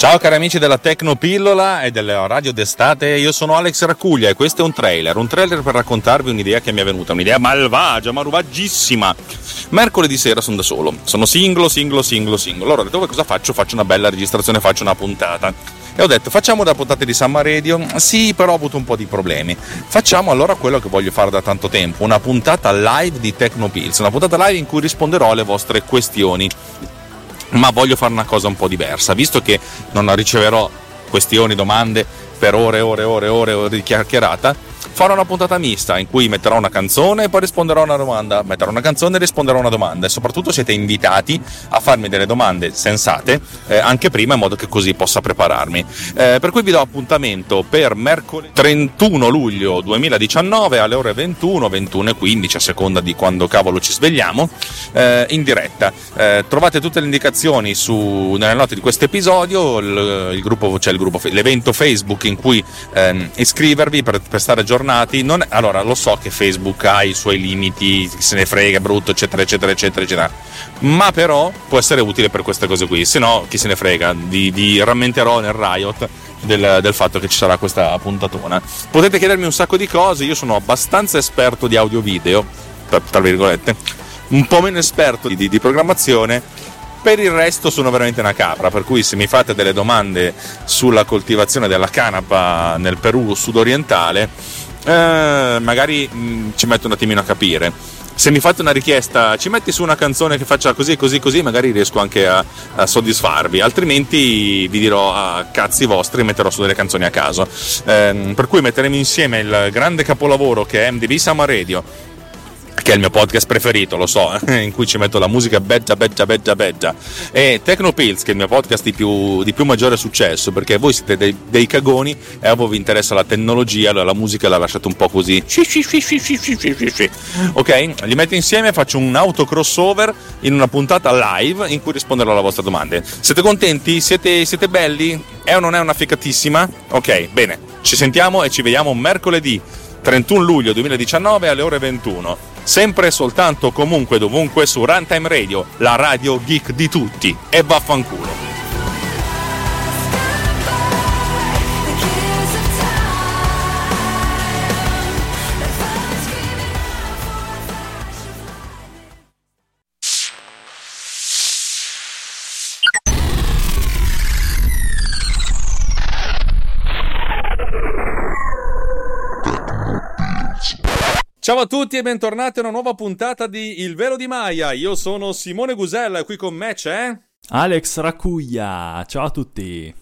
Ciao cari amici della Tecnopillola e della Radio d'estate, io sono Alex Racuglia e questo è un trailer, un trailer per raccontarvi un'idea che mi è venuta, un'idea malvagia, maruvaggissima. Mercoledì sera sono da solo, sono singolo, singolo, singolo, singolo. Allora ho detto cosa faccio? Faccio una bella registrazione, faccio una puntata. E ho detto facciamo da puntate di Samma Radio? Sì, però ho avuto un po' di problemi. Facciamo allora quello che voglio fare da tanto tempo, una puntata live di Tecnopills, una puntata live in cui risponderò alle vostre questioni ma voglio fare una cosa un po' diversa, visto che non riceverò questioni, domande per ore e ore e ore e ore di chiacchierata farò una puntata mista in cui metterò una canzone e poi risponderò a una domanda, metterò una canzone e risponderò a una domanda e soprattutto siete invitati a farmi delle domande sensate eh, anche prima in modo che così possa prepararmi. Eh, per cui vi do appuntamento per mercoledì 31 luglio 2019 alle ore 21, 21 e 15 a seconda di quando cavolo ci svegliamo eh, in diretta. Eh, trovate tutte le indicazioni su, nelle note di questo episodio, il, il gruppo, c'è il gruppo, l'evento Facebook in cui ehm, iscrivervi per, per stare aggiornati aggiornati. Non, allora, lo so che Facebook ha i suoi limiti, se ne frega, brutto, eccetera, eccetera, eccetera, eccetera. Ma però può essere utile per queste cose qui. Se no, chi se ne frega, vi, vi rammenterò nel Riot del, del, fatto che ci sarà questa puntatona. Potete chiedermi un sacco di cose, io sono abbastanza esperto di audio-video, tra, tra virgolette, un po' meno esperto di, di, di programmazione per il resto sono veramente una capra, per cui se mi fate delle domande sulla coltivazione della canapa nel Perù sudorientale, eh, magari mh, mm, ci metto un attimino a capire. Se mi fate una richiesta, ci metti su una canzone che faccia così, così, così, magari riesco anche a, a soddisfarvi. Altrimenti vi dirò a ah, cazzi vostri e metterò su delle canzoni a caso. Eh, per cui metteremo insieme il grande capolavoro che è MDB Summer Radio che è il mio podcast preferito, lo so, in cui ci metto la musica beggia, beggia, beggia, beggia, e Tecnopills, che è il mio podcast di più, di più maggiore successo, perché voi siete dei, dei, cagoni e a voi vi interessa la tecnologia, allora la musica la lasciate un po' così. Ok? Li metto insieme faccio un auto crossover in una puntata live in cui risponderò alle vostre domande. Siete contenti? Siete, siete belli? È o non è una ficatissima? Ok, bene. Ci sentiamo e ci vediamo mercoledì 31 luglio 2019 alle ore 21 sempre e soltanto comunque dovunque su Runtime Radio, la radio geek di tutti. E vaffanculo. Ciao a tutti e bentornati a una nuova puntata di Il Velo di Maia. Io sono Simone Gusella e qui con me c'è... Alex Racuglia. Ciao a tutti.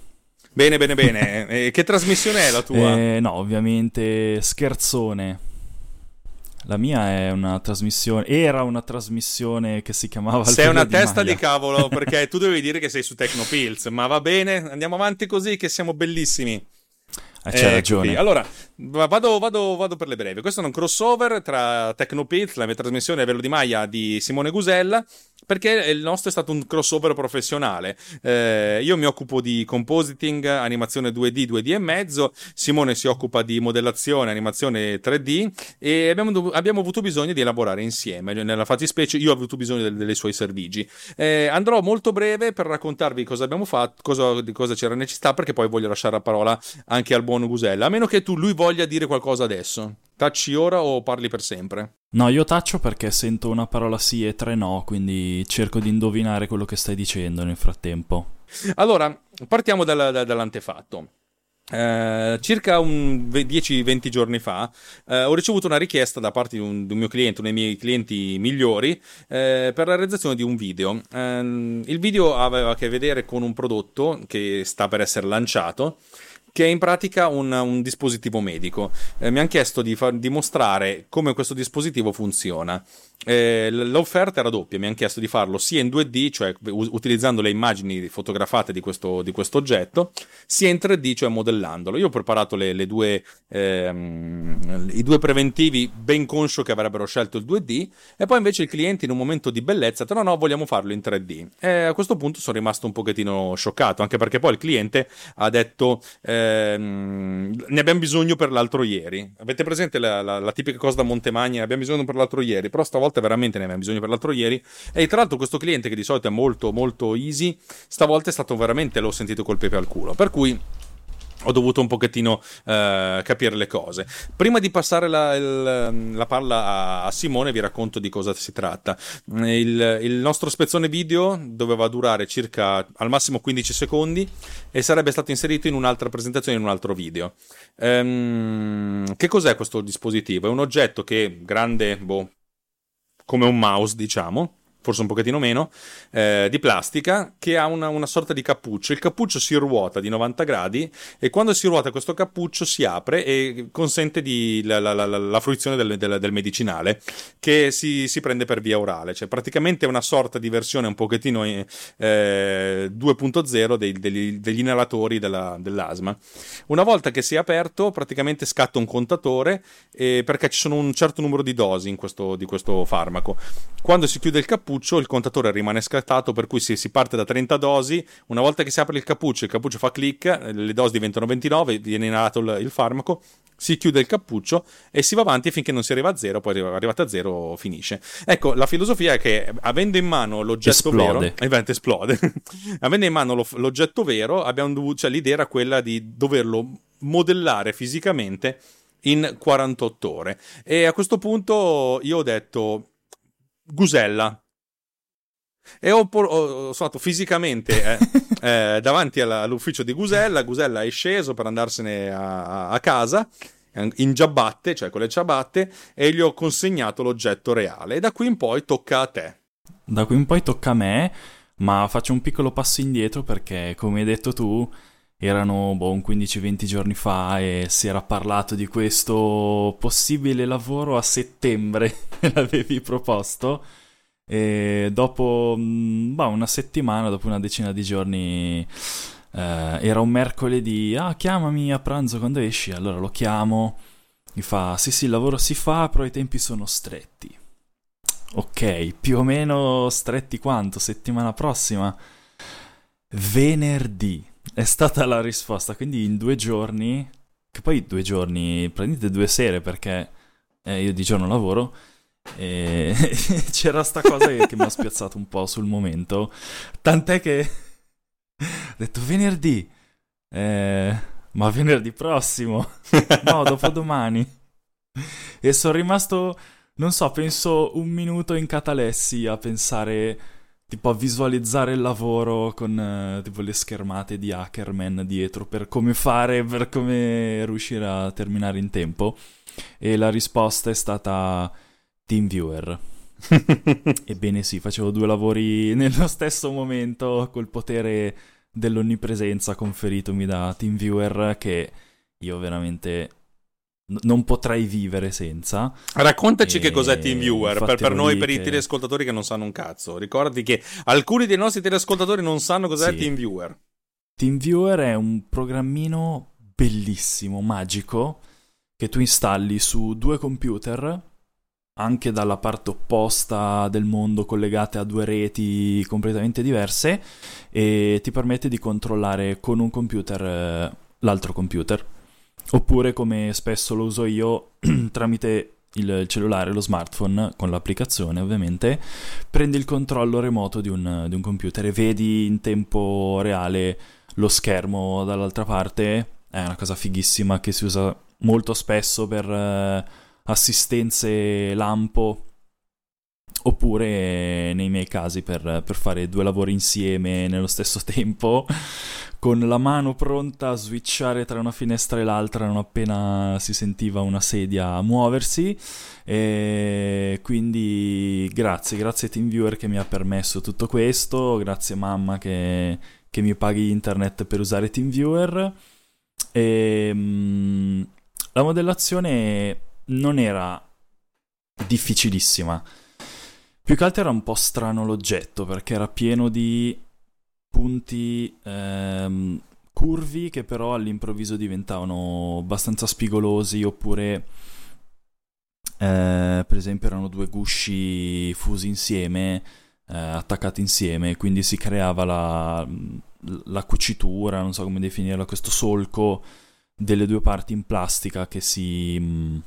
Bene, bene, bene. e che trasmissione è la tua? Eh, no, ovviamente scherzone. La mia è una trasmissione, era una trasmissione che si chiamava... Sei una di testa Maia. di cavolo perché tu dovevi dire che sei su Tecnopills, ma va bene, andiamo avanti così che siamo bellissimi. Eh, c'è eh, ragione. Allora, vado, vado, vado, per le breve. Questo è un crossover tra Tecnopills, la mia trasmissione a Velo di Maia di Simone Gusella, perché il nostro è stato un crossover professionale. Eh, io mi occupo di compositing, animazione 2D, 2D e mezzo, Simone si occupa di modellazione, animazione 3D e abbiamo, abbiamo avuto bisogno di elaborare insieme. Nella fattispecie io ho avuto bisogno dei, dei suoi servigi. Eh, andrò molto breve per raccontarvi cosa abbiamo fatto, cosa, di cosa c'era necessità, perché poi voglio lasciare la parola anche al buon Gusella, a meno che tu lui voglia dire qualcosa adesso. Tacci ora o parli per sempre? No, io taccio perché sento una parola sì e tre no, quindi cerco di indovinare quello che stai dicendo nel frattempo. Allora, partiamo dal, dal, dall'antefatto. Eh, circa 10-20 giorni fa eh, ho ricevuto una richiesta da parte di un, di un, mio cliente, uno dei miei clienti migliori, eh, per la realizzazione di un video. Ehm, il video aveva a che vedere con un prodotto che sta per essere lanciato che è in pratica un, un dispositivo medico. Eh, mi hanno chiesto di far, dimostrare come questo dispositivo funziona. Eh, l'offerta era doppia, mi hanno chiesto di farlo sia in 2D, cioè utilizzando le immagini fotografate di questo, di questo oggetto, sia in 3D, cioè modellandolo. Io ho preparato le, le due, ehm, i due preventivi, ben conscio che avrebbero scelto il 2D, e poi invece il cliente in un momento di bellezza ha detto no, no, vogliamo farlo in 3D. E a questo punto sono rimasto un pochettino scioccato, anche perché poi il cliente ha detto... Eh, ehm, ne abbiamo bisogno per l'altro ieri. Avete presente la, la, la tipica cosa da Montemagna? Ne abbiamo bisogno per l'altro ieri, però stavolta veramente ne abbiamo bisogno per l'altro ieri. E tra l'altro questo cliente che di solito è molto molto easy, stavolta è stato veramente, l'ho sentito col pepe al culo. Per cui ho dovuto un pochettino eh, capire le cose. Prima di passare la, il, la palla a, a, Simone, vi racconto di cosa si tratta. Il, il, nostro spezzone video doveva durare circa al massimo 15 secondi e sarebbe stato inserito in un'altra presentazione, in un altro video. Ehm, che cos'è questo dispositivo? È un oggetto che grande, boh, come un mouse, diciamo forse un pochettino meno, eh, di plastica che ha una, una, sorta di cappuccio. Il cappuccio si ruota di 90 gradi e quando si ruota questo cappuccio si apre e consente di, la, la, la, la, fruizione del, del, del, medicinale che si, si, prende per via orale. Cioè praticamente è una sorta di versione un pochettino eh, 2.0 dei, degli, degli, inalatori della, dell'asma. Una volta che si è aperto praticamente scatta un contatore eh, perché ci sono un certo numero di dosi questo, di questo farmaco. Quando si chiude il cappuccio cappuccio, il contatore rimane scattato, per cui si, si, parte da 30 dosi. Una volta che si apre il cappuccio, il cappuccio fa clic, le dosi diventano 29, viene inalato il, il farmaco, si chiude il cappuccio e si va avanti finché non si arriva a zero, poi arrivata a zero finisce. Ecco, la filosofia è che avendo in mano l'oggetto esplode. vero, esplode, avendo in mano lo, l'oggetto vero, abbiamo dovuto, cioè, l'idea era quella di doverlo modellare fisicamente in 48 ore. E a questo punto io ho detto, Gusella, e ho, ho, ho stato fisicamente eh, eh, davanti alla, all'ufficio di Gusella. Gusella è sceso per andarsene a, a casa in giabbatte, cioè con le ciabatte, e gli ho consegnato l'oggetto reale. E da qui in poi tocca a te. Da qui in poi tocca a me, ma faccio un piccolo passo indietro perché, come hai detto tu, erano boh, 15-20 giorni fa e si era parlato di questo possibile lavoro a settembre, me l'avevi proposto. E dopo mm, bah, una settimana, dopo una decina di giorni, eh, era un mercoledì. Ah, chiamami a pranzo quando esci. Allora lo chiamo. Mi fa: Sì, sì, il lavoro si fa, però i tempi sono stretti. Ok, più o meno stretti quanto? Settimana prossima? Venerdì è stata la risposta. Quindi in due giorni, che poi due giorni, prendete due sere perché eh, io di giorno lavoro e c'era sta cosa che, che mi ha spiazzato un po' sul momento. Tant'è che ho detto venerdì. Eh, ma venerdì prossimo? no, dopodomani. E sono rimasto, non so, penso un minuto in catalessi a pensare, tipo a visualizzare il lavoro con eh, tipo le schermate di Hackerman dietro per come fare, per come riuscire a terminare in tempo. E la risposta è stata TeamViewer. Ebbene sì, facevo due lavori nello stesso momento col potere dell'onnipresenza conferitomi da TeamViewer che io veramente n- non potrei vivere senza. Raccontaci e... che cos'è TeamViewer per, per noi, per che... i teleascoltatori che non sanno un cazzo. Ricordati che alcuni dei nostri teleascoltatori non sanno cos'è sì. TeamViewer. TeamViewer è un programmino bellissimo, magico, che tu installi su due computer anche dalla parte opposta del mondo collegate a due reti completamente diverse e ti permette di controllare con un computer eh, l'altro computer. Oppure come spesso lo uso io tramite il cellulare, lo smartphone, con l'applicazione ovviamente, prendi il controllo remoto di un, di un computer e vedi in tempo reale lo schermo dall'altra parte. È una cosa fighissima che si usa molto spesso per... Eh, assistenze lampo oppure nei miei casi per, per, fare due lavori insieme nello stesso tempo con la mano pronta a switchare tra una finestra e l'altra non appena si sentiva una sedia muoversi. E quindi grazie grazie TeamViewer che mi ha permesso tutto questo grazie mamma che, che mi paghi internet per usare TeamViewer. E mm, la modellazione non era difficilissima. Più che altro era un po' strano l'oggetto perché era pieno di punti ehm, curvi che però all'improvviso diventavano abbastanza spigolosi oppure eh, per esempio erano due gusci fusi insieme, eh, attaccati insieme, quindi si creava la, la cucitura, non so come definirla, questo solco delle due parti in plastica che si mm,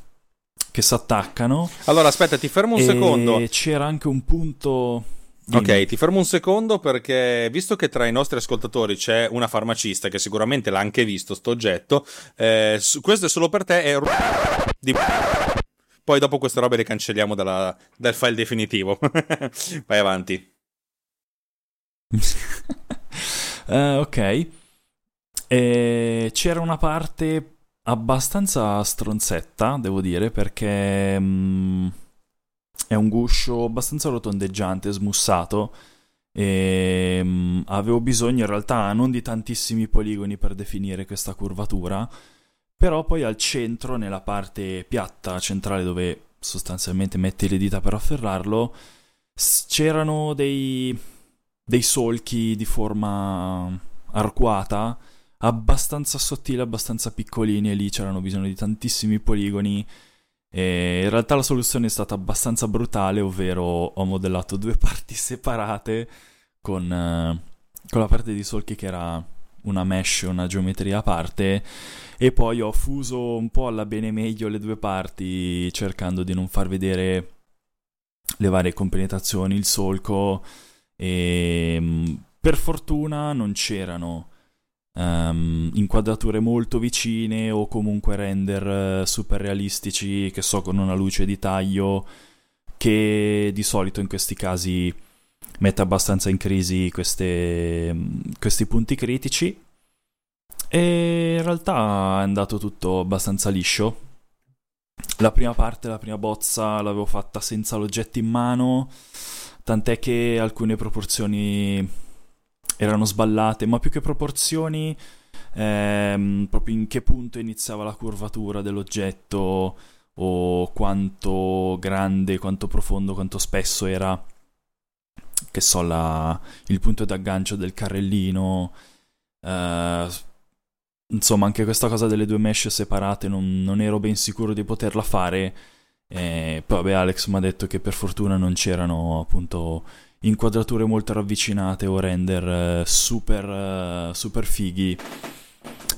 che si attaccano. Allora, aspetta, ti fermo un secondo. C'era anche un punto. Dimmi. Ok, ti fermo un secondo perché visto che tra i nostri ascoltatori c'è una farmacista che sicuramente l'ha anche visto sto oggetto, eh, questo è solo per te. È... Di... Poi dopo queste robe le cancelliamo dalla, dal file definitivo. Vai avanti. uh, ok. E c'era una parte abbastanza stronzetta, devo dire, perché mm, è un guscio abbastanza rotondeggiante, smussato. E mm, avevo bisogno in realtà non di tantissimi poligoni per definire questa curvatura, però poi al centro, nella parte piatta centrale dove sostanzialmente metti le dita per afferrarlo, c'erano dei, dei solchi di forma arcuata abbastanza sottili, abbastanza piccolini e lì c'erano bisogno di tantissimi poligoni. E in realtà la soluzione è stata abbastanza brutale, ovvero ho modellato due parti separate con, eh, con la parte di solchi che era una mesh, una geometria a parte e poi ho fuso un po' alla bene meglio le due parti cercando di non far vedere le varie compenetrazioni, il solco e mm, per fortuna non c'erano um, inquadrature molto vicine o comunque render uh, super realistici, che so, con una luce di taglio che di solito in questi casi mette abbastanza in crisi queste, um, questi punti critici. E in realtà è andato tutto abbastanza liscio. La prima parte, la prima bozza l'avevo fatta senza l'oggetto in mano, tant'è che alcune proporzioni erano sballate, ma più che proporzioni, ehm, proprio in che punto iniziava la curvatura dell'oggetto o quanto grande, quanto profondo, quanto spesso era, che so, la, il punto d'aggancio del carrellino. Eh, insomma, anche questa cosa delle due mesh separate non, non ero ben sicuro di poterla fare. Eh, poi vabbè, Alex mi ha detto che per fortuna non c'erano appunto inquadrature molto ravvicinate o render eh, super, uh, super fighi.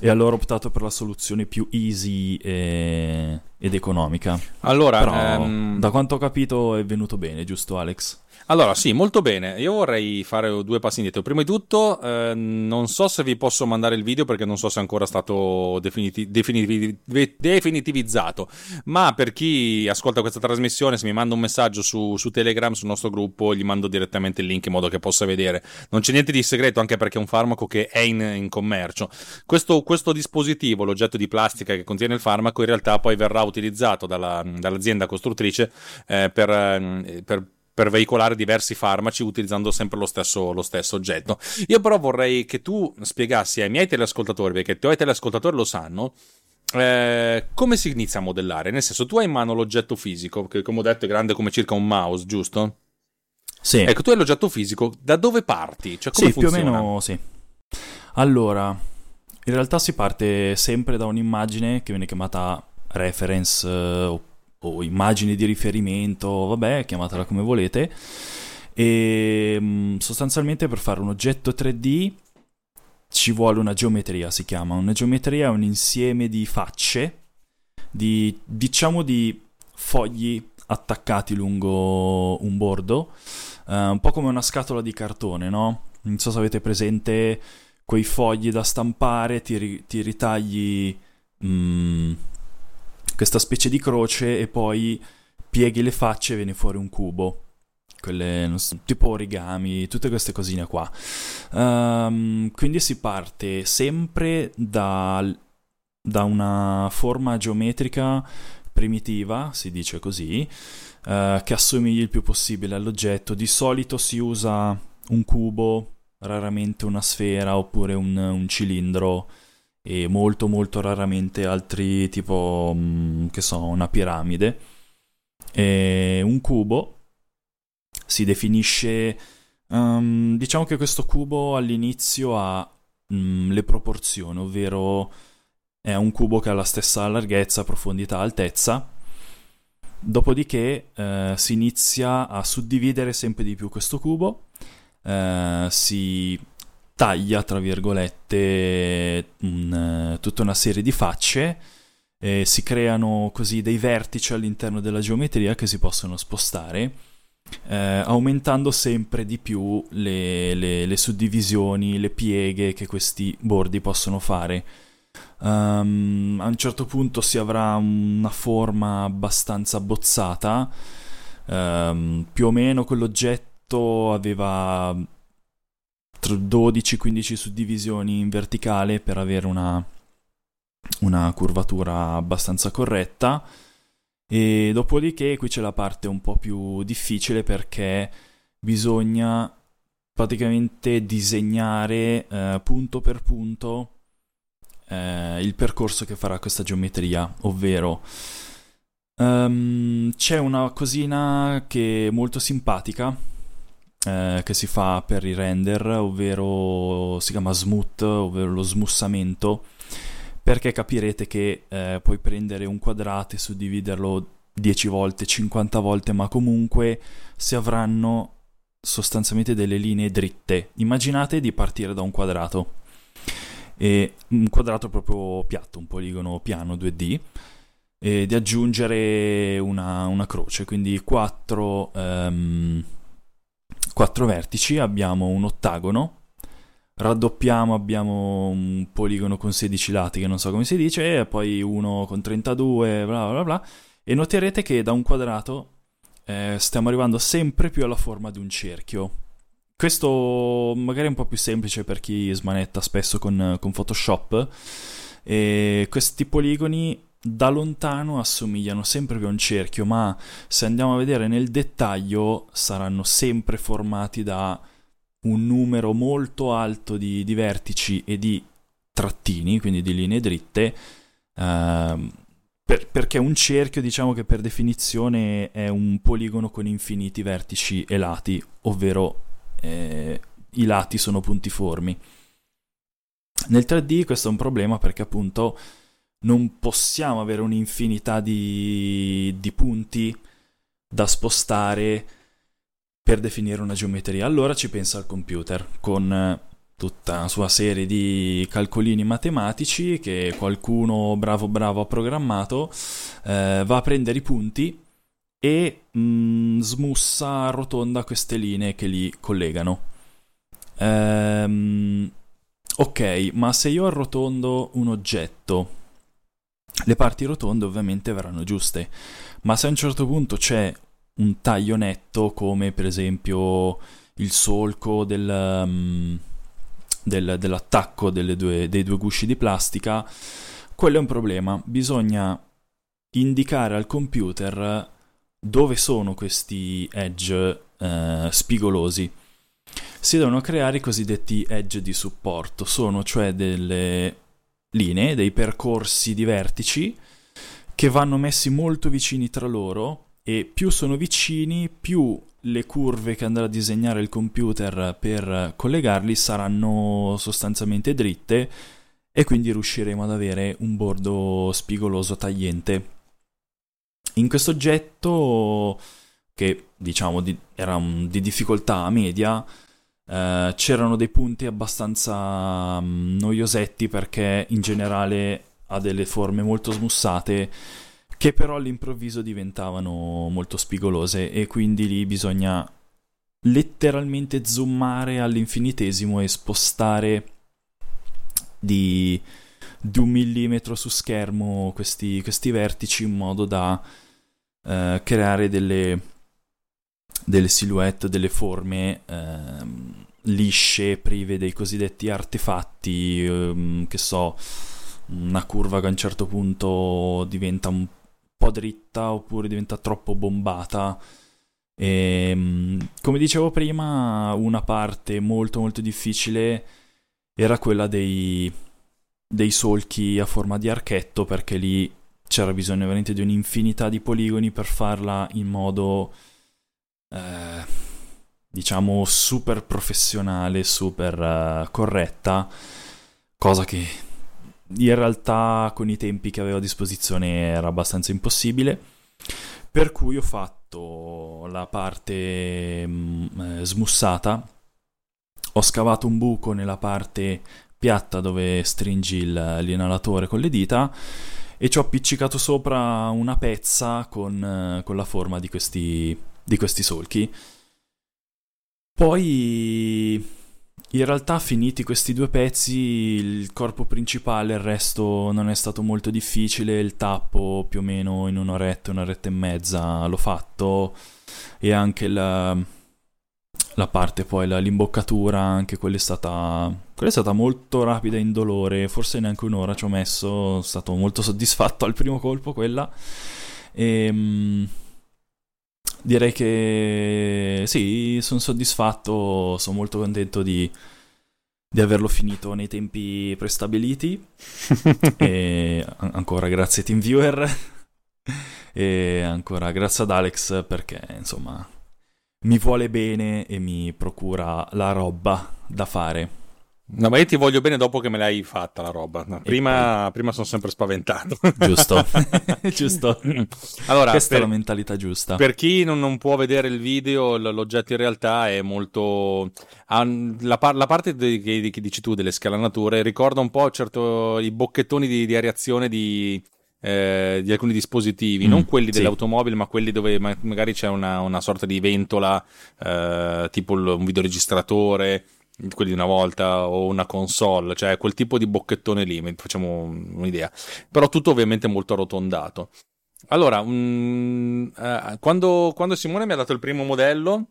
E allora ho optato per la soluzione più easy e... ed economica. Allora, Però, um... da quanto ho capito è venuto bene, giusto Alex? Allora, sì, molto bene. Io vorrei fare due passi indietro. Prima di tutto, eh, non so se vi posso mandare il video perché non so se è ancora stato definiti- definitiv- definitivizzato. Ma per chi ascolta questa trasmissione, se mi manda un messaggio su, su, Telegram, sul nostro gruppo, gli mando direttamente il link in modo che possa vedere. Non c'è niente di segreto, anche perché è un farmaco che è in, in commercio. Questo, questo, dispositivo, l'oggetto di plastica che contiene il farmaco, in realtà poi verrà utilizzato dalla, dall'azienda costruttrice eh, per, eh, per per veicolare diversi farmaci utilizzando sempre lo stesso, lo stesso, oggetto. Io però vorrei che tu spiegassi ai miei teleascoltatori, perché i tuoi teleascoltatori lo sanno, eh, come si inizia a modellare? Nel senso, tu hai in mano l'oggetto fisico, che come ho detto è grande come circa un mouse, giusto? Sì. Ecco, tu hai l'oggetto fisico, da dove parti? Cioè, come sì, funziona? più o meno sì. Allora, in realtà si parte sempre da un'immagine che viene chiamata reference eh, o immagini di riferimento, vabbè, chiamatela come volete. E mm, sostanzialmente per fare un oggetto 3D ci vuole una geometria, si chiama. Una geometria è un insieme di facce, di, diciamo di fogli attaccati lungo un bordo, uh, un po' come una scatola di cartone, no? Non so se avete presente quei fogli da stampare, ti, ti ritagli... Mm, questa specie di croce e poi pieghi le facce e viene fuori un cubo. Quelle, so, tipo origami, tutte queste cosine qua. Um, quindi si parte sempre da, da, una forma geometrica primitiva, si dice così, uh, che assomigli il più possibile all'oggetto. Di solito si usa un cubo, raramente una sfera oppure un, un cilindro e molto molto raramente altri tipo, mm, che so, una piramide. E un cubo si definisce, um, diciamo che questo cubo all'inizio ha um, le proporzioni, ovvero è un cubo che ha la stessa larghezza, profondità, altezza. Dopodiché eh, si inizia a suddividere sempre di più questo cubo, eh, si taglia, tra virgolette, un, tutta una serie di facce. E si creano così dei vertici all'interno della geometria che si possono spostare, eh, aumentando sempre di più le, le, le, suddivisioni, le pieghe che questi bordi possono fare. Um, a un certo punto si avrà una forma abbastanza bozzata, um, più o meno quell'oggetto aveva 12-15 suddivisioni in verticale per avere una, una curvatura abbastanza corretta. E dopodiché qui c'è la parte un po' più difficile perché bisogna praticamente disegnare eh, punto per punto eh, il percorso che farà questa geometria, ovvero um, c'è una cosina che è molto simpatica eh, che si fa per i render, ovvero si chiama smooth, ovvero lo smussamento, perché capirete che eh, puoi prendere un quadrato e suddividerlo 10 volte, 50 volte, ma comunque si avranno sostanzialmente delle linee dritte. Immaginate di partire da un quadrato, e un quadrato proprio piatto, un poligono piano 2D, e di aggiungere una, una croce, quindi 4... Um, ehm, quattro vertici, abbiamo un ottagono, raddoppiamo, abbiamo un poligono con 16 lati che non so come si dice, e poi uno con 32, bla bla bla, e noterete che da un quadrato eh, stiamo arrivando sempre più alla forma di un cerchio. Questo magari è un po' più semplice per chi smanetta spesso con, con Photoshop, e questi poligoni da lontano assomigliano sempre più a un cerchio, ma se andiamo a vedere nel dettaglio saranno sempre formati da un numero molto alto di, di vertici e di trattini, quindi di linee dritte, uh, per, perché un cerchio diciamo che per definizione è un poligono con infiniti vertici e lati, ovvero eh, i lati sono puntiformi. Nel 3D questo è un problema perché appunto non possiamo avere un'infinità di, di punti da spostare per definire una geometria. Allora ci pensa il computer con eh, tutta una sua serie di calcolini matematici che qualcuno bravo bravo ha programmato, eh, va a prendere i punti e mm, smussa, arrotonda queste linee che li collegano. Ehm, ok, ma se io arrotondo un oggetto le parti rotonde ovviamente verranno giuste, ma se a un certo punto c'è un taglio netto come per esempio il solco del, um, del, dell'attacco due, dei due gusci di plastica, quello è un problema. Bisogna indicare al computer dove sono questi edge eh, spigolosi. Si devono creare i cosiddetti edge di supporto, sono cioè delle linee, dei percorsi di vertici che vanno messi molto vicini tra loro e più sono vicini, più le curve che andrà a disegnare il computer per collegarli saranno sostanzialmente dritte e quindi riusciremo ad avere un bordo spigoloso tagliente. In questo oggetto, che diciamo di, era di difficoltà media, Uh, c'erano dei punti abbastanza um, noiosetti perché in generale ha delle forme molto smussate che però all'improvviso diventavano molto spigolose e quindi lì bisogna letteralmente zoomare all'infinitesimo e spostare di, di un millimetro su schermo questi, questi vertici in modo da uh, creare delle delle silhouette, delle forme ehm, lisce, prive dei cosiddetti artefatti, ehm, che so, una curva che a un certo punto diventa un po' dritta oppure diventa troppo bombata. E, ehm, come dicevo prima, una parte molto molto difficile era quella dei, dei solchi a forma di archetto perché lì c'era bisogno veramente di un'infinità di poligoni per farla in modo eh, diciamo super professionale, super uh, corretta, cosa che in realtà con i tempi che avevo a disposizione era abbastanza impossibile. Per cui ho fatto la parte mh, mm, eh, smussata, ho scavato un buco nella parte piatta dove stringi il, l'inalatore con le dita e ci ho appiccicato sopra una pezza con, con la forma di questi, di questi solchi. Poi in realtà finiti questi due pezzi, il corpo principale, il resto non è stato molto difficile, il tappo più o meno in un'oretta, un'oretta e mezza l'ho fatto e anche la, la parte poi, la, l'imboccatura, anche quella è stata quella è stata molto rapida e indolore, forse neanche un'ora ci ho messo, sono stato molto soddisfatto al primo colpo quella. E, ehm, direi che sì, sono soddisfatto, sono molto contento di, di averlo finito nei tempi prestabiliti. e ancora grazie TeamViewer. e ancora grazie ad Alex perché insomma mi vuole bene e mi procura la roba da fare. No, ma io ti voglio bene dopo che me l'hai fatta la roba. No, prima, prima, sono sempre spaventato. Giusto, giusto. Allora, Questa per, è la mentalità giusta. Per chi non, non, può vedere il video, l'oggetto in realtà è molto... La, la parte che, che, dici tu delle scalanature ricorda un po' certo i bocchettoni di, di areazione di, eh, di alcuni dispositivi, mm, non quelli sì. dell'automobile, ma quelli dove ma- magari c'è una, una, sorta di ventola, eh, tipo il, un videoregistratore quelli di una volta o una console, cioè quel tipo di bocchettone lì, facciamo un'idea. Però tutto ovviamente molto arrotondato. Allora, um, eh, quando, quando, Simone mi ha dato il primo modello,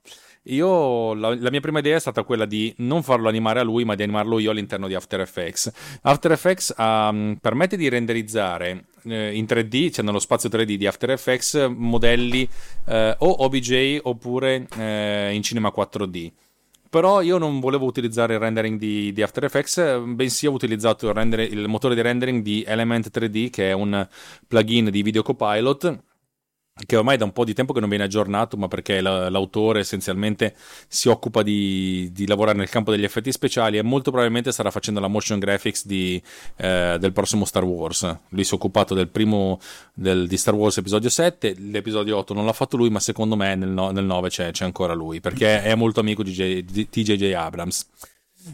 io la, la, mia prima idea è stata quella di non farlo animare a lui, ma di animarlo io all'interno di After Effects. After Effects um, permette di renderizzare eh, in 3D, cioè nello spazio 3D di After Effects, modelli eh, o OBJ oppure eh, in cinema 4D però io non volevo utilizzare il rendering di, di After Effects, bensì ho utilizzato il, render, il motore di rendering di Element 3D, che è un plugin di Video Copilot che ormai da un po' di tempo che non viene aggiornato, ma perché l'autore essenzialmente si occupa di, di, lavorare nel campo degli effetti speciali e molto probabilmente starà facendo la motion graphics di, eh, del prossimo Star Wars. Lui si è occupato del primo del, di Star Wars episodio 7, l'episodio 8 non l'ha fatto lui, ma secondo me nel, nel 9 c'è, c'è, ancora lui, perché è molto amico di TJJ Abrams.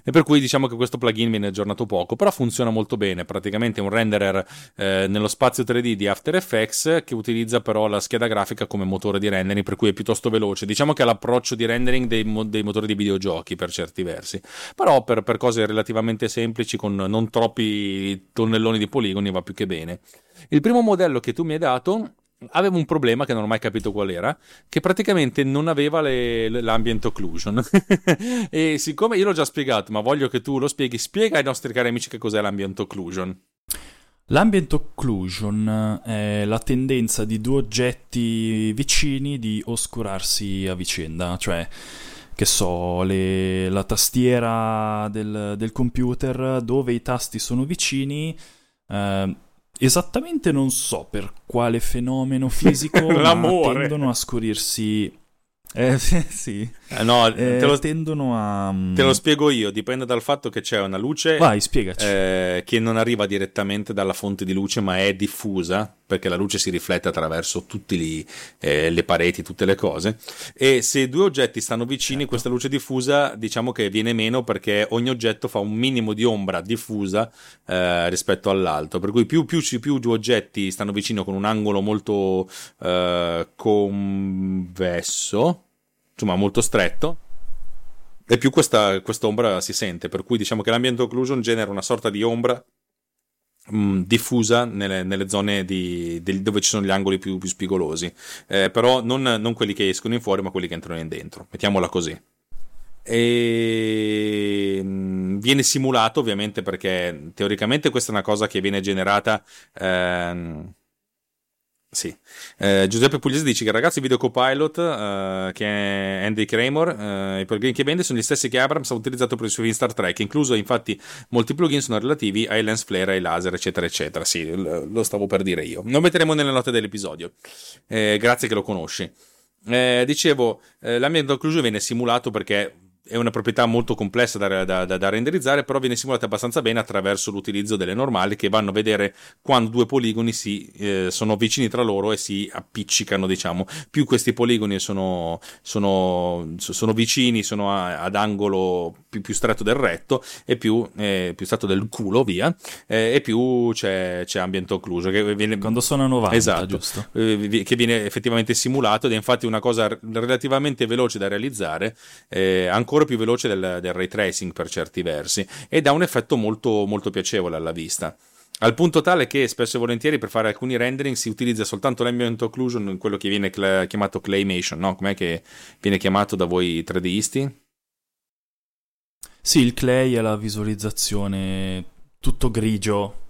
E per cui diciamo che questo plugin viene aggiornato poco, però funziona molto bene. Praticamente è un renderer eh, nello spazio 3D di After Effects che utilizza però la scheda grafica come motore di rendering, per cui è piuttosto veloce. Diciamo che ha l'approccio di rendering dei, dei motori di videogiochi per certi versi, però per, per cose relativamente semplici con non troppi tonnelloni di poligoni va più che bene. Il primo modello che tu mi hai dato avevo un problema che non ho mai capito qual era, che praticamente non aveva le, l'ambient occlusion. e siccome io l'ho già spiegato, ma voglio che tu lo spieghi, spiega ai nostri cari amici che cos'è l'ambient occlusion. L'ambient occlusion è la tendenza di due oggetti vicini di oscurarsi a vicenda, cioè che so, le, la tastiera del, del, computer dove i tasti sono vicini eh, Esattamente non so per quale fenomeno fisico L'amore. tendono a scurirsi eh, sì. Eh, no, eh, te lo, tendono a. Mm, te lo spiego io. Dipende dal fatto che c'è una luce. Vai. Eh, che non arriva direttamente dalla fonte di luce, ma è diffusa perché la luce si riflette attraverso tutte eh, le pareti, tutte le cose. E se due oggetti stanno vicini, certo. questa luce diffusa diciamo che viene meno perché ogni oggetto fa un minimo di ombra diffusa eh, rispetto all'altro. Per cui più, più, più, due oggetti stanno vicino con un angolo molto eh, convesso, insomma molto stretto, e più questa ombra si sente. Per cui diciamo che l'ambient occlusion genera una sorta di ombra mh, diffusa nelle, nelle zone di, di, dove ci sono gli angoli più, più spigolosi, eh, però non, non, quelli che escono in fuori, ma quelli che entrano in dentro. Mettiamola così. E viene simulato ovviamente perché teoricamente questa è una cosa che viene generata. Ehm, sì. Eh, Giuseppe Pugliese dice che ragazzi Video Copilot, eh, che è Andy Kramer, eh, i plugin che vende sono gli stessi che Abrams ha utilizzato per i suoi film Star Trek, incluso infatti molti plugin sono relativi ai lens flare, ai laser, eccetera, eccetera. Sì, lo stavo per dire io. Lo metteremo nelle note dell'episodio. Eh, grazie che lo conosci. Eh, dicevo, eh, l'ambient occlusion viene simulato perché è una proprietà molto complessa da, da, da, da, renderizzare, però viene simulata abbastanza bene attraverso l'utilizzo delle normali che vanno a vedere quando due poligoni si, eh, sono vicini tra loro e si appiccicano, diciamo. Più questi poligoni sono, sono, sono vicini, sono a, ad angolo più, più, stretto del retto e più, eh, più stretto del culo, via, eh, e più c'è, c'è ambient occlusion. Che viene, quando sono a 90, esatto, giusto? Eh, che viene effettivamente simulato ed è infatti una cosa relativamente veloce da realizzare, eh, ancora più veloce del, del, ray tracing per certi versi, ed ha un effetto molto, molto piacevole alla vista. Al punto tale che spesso e volentieri per fare alcuni rendering si utilizza soltanto l'ambient occlusion, quello che viene cl- chiamato claymation, no? Com'è che viene chiamato da voi 3Disti? Sì, il clay è la visualizzazione tutto grigio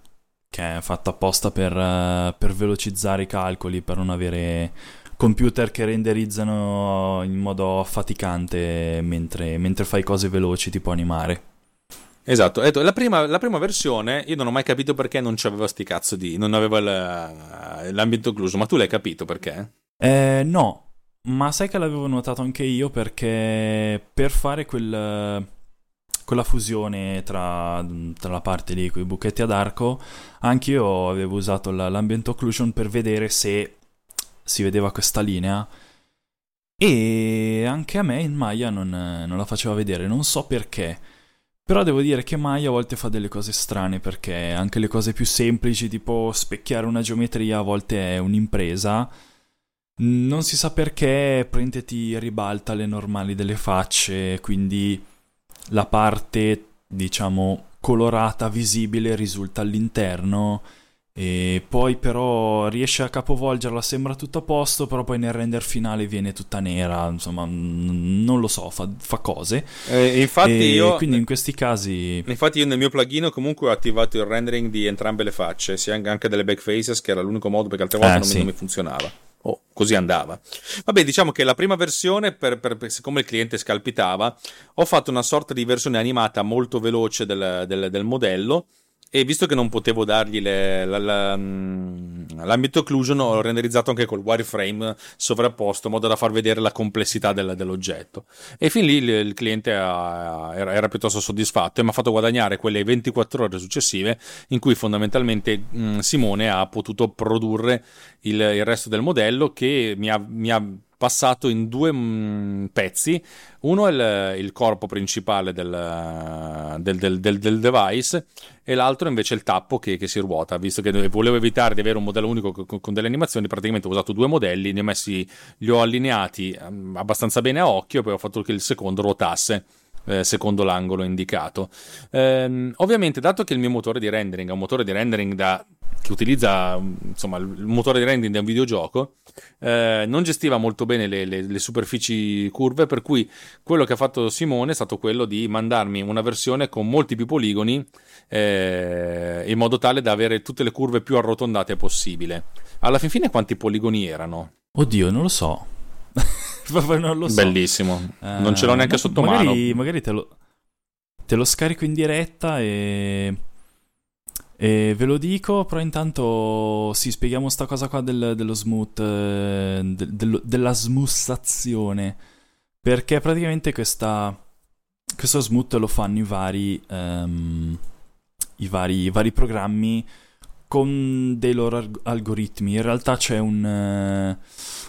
che è fatta apposta per, uh, per velocizzare i calcoli, per non avere computer che renderizzano in modo affaticante mentre, mentre fai cose veloci tipo animare. Esatto, la prima, la prima, versione io non ho mai capito perché non c'aveva sti cazzo di... non aveva l'ambiente occluso, ma tu l'hai capito perché? Eh, no, ma sai che l'avevo notato anche io perché per fare quel, quella fusione tra, tra, la parte lì con i buchetti ad arco, anche io avevo usato l'ambient occlusion per vedere se si vedeva questa linea e anche a me in Maya non, non, la faceva vedere, non so perché. Però devo dire che Maya a volte fa delle cose strane perché anche le cose più semplici, tipo specchiare una geometria, a volte è un'impresa. Non si sa perché, prende ti ribalta le normali delle facce, quindi la parte, diciamo, colorata, visibile risulta all'interno e poi però riesce a capovolgerla, sembra tutto a posto, però poi nel render finale viene tutta nera, insomma, non lo so, fa, fa cose. Eh, infatti e io... Quindi in questi casi... Infatti io nel mio plugin comunque ho attivato il rendering di entrambe le facce, sia anche delle back faces, che era l'unico modo perché altre volte eh, non, sì. mi, non mi funzionava. Oh, così andava. Vabbè, diciamo che la prima versione, per, per, per, siccome il cliente scalpitava, ho fatto una sorta di versione animata molto veloce del, del, del modello e visto che non potevo dargli le, la, la, mm, l'ambito occlusion ho renderizzato anche col wireframe sovrapposto in modo da far vedere la complessità del, dell'oggetto. E fin lì il, il cliente ha, era, era, piuttosto soddisfatto e mi ha fatto guadagnare quelle 24 ore successive in cui fondamentalmente mh, mm, Simone ha potuto produrre il, il, resto del modello che mi ha, mi ha passato in due mh, mm, pezzi. Uno è il, il corpo principale del, del, del, del, device e l'altro invece è il tappo che, che, si ruota. Visto che volevo evitare di avere un modello unico con, con, delle animazioni, praticamente ho usato due modelli, li ho, messi, li ho allineati um, abbastanza bene a occhio e poi ho fatto che il secondo ruotasse. Eh, secondo l'angolo indicato. Eh, ovviamente, dato che il mio motore di rendering è un motore di rendering da che utilizza insomma, il motore di rendering di un videogioco, eh, non gestiva molto bene le, le, le, superfici curve, per cui quello che ha fatto Simone è stato quello di mandarmi una versione con molti più poligoni, eh, in modo tale da avere tutte le curve più arrotondate possibile. Alla fin fine quanti poligoni erano? Oddio, non lo so. non lo so. Bellissimo. non ce l'ho neanche uh, sotto magari, mano. Magari te lo, te lo scarico in diretta e e ve lo dico, però intanto sì, spieghiamo sta cosa qua del, dello smooth, eh, de, della smussazione. Perché praticamente questa, questo smooth lo fanno i vari, um, i vari, i vari programmi con dei loro algoritmi. In realtà c'è un, uh,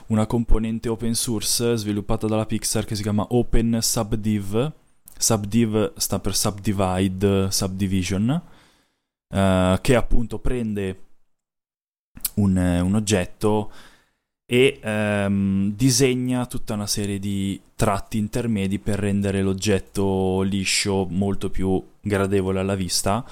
una componente open source sviluppata dalla Pixar che si chiama Open Subdiv. Subdiv sta per Subdivide, Subdivision uh, che appunto prende un, un oggetto e um, disegna tutta una serie di tratti intermedi per rendere l'oggetto liscio molto più gradevole alla vista.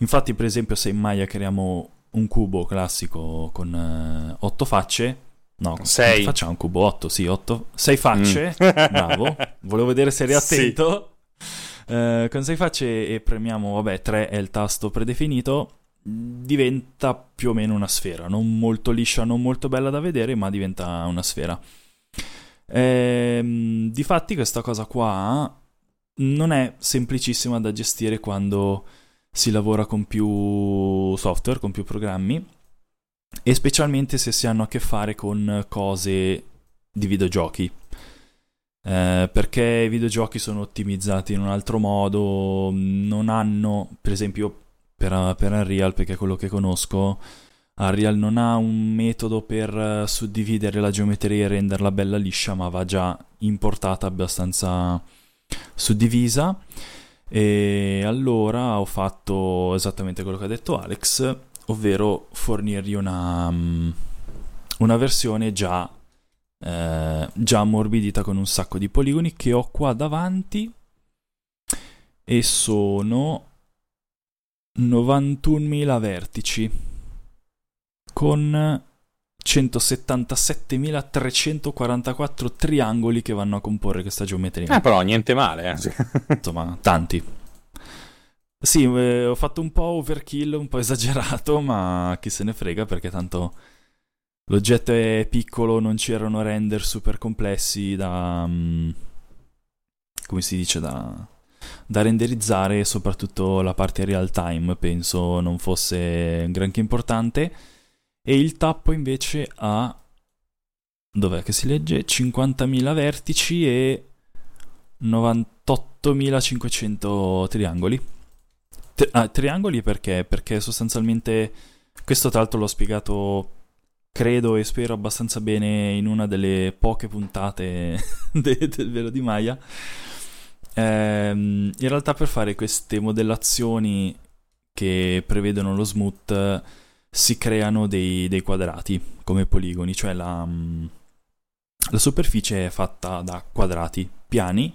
Infatti, per esempio, se in Maya creiamo un cubo classico con uh, otto facce, no, sei. facciamo un cubo 8, sì, 8, 6 facce, mm. bravo, volevo vedere se eri attento. Sì. Eh, con 6 facce e premiamo, vabbè, 3 è il tasto predefinito, diventa più o meno una sfera, non molto liscia, non molto bella da vedere, ma diventa una sfera. Ehm, difatti questa cosa qua non è semplicissima da gestire quando si lavora con più software, con più programmi, e specialmente se si hanno a che fare con cose di videogiochi. Eh, perché i videogiochi sono ottimizzati in un altro modo, non hanno, per esempio, per, per Unreal, perché è quello che conosco, Unreal non ha un metodo per eh, suddividere la geometria e renderla bella liscia, ma va già importata abbastanza suddivisa. E allora ho fatto esattamente quello che ha detto Alex, ovvero fornirgli una, mm, una versione già, eh, già ammorbidita con un sacco di poligoni che ho qua davanti e sono 91.000 vertici con 177.344 triangoli che vanno a comporre questa geometria. Eh, però niente male, eh. Insomma, tanti. Sì, eh, ho fatto un po' overkill, un po' esagerato, ma chi se ne frega perché tanto l'oggetto è piccolo, non c'erano render super complessi da... Um, come si dice? Da, da renderizzare soprattutto la parte real time penso non fosse granché importante e il tappo invece ha dov'è che si legge 50.000 vertici e 98.500 triangoli Tri- ah, triangoli perché? Perché sostanzialmente questo tra l'altro l'ho spiegato credo e spero abbastanza bene in una delle poche puntate de- del velo di Maya ehm, in realtà per fare queste modellazioni che prevedono lo smooth si creano dei, dei quadrati come poligoni, cioè la, mm, la, superficie è fatta da quadrati piani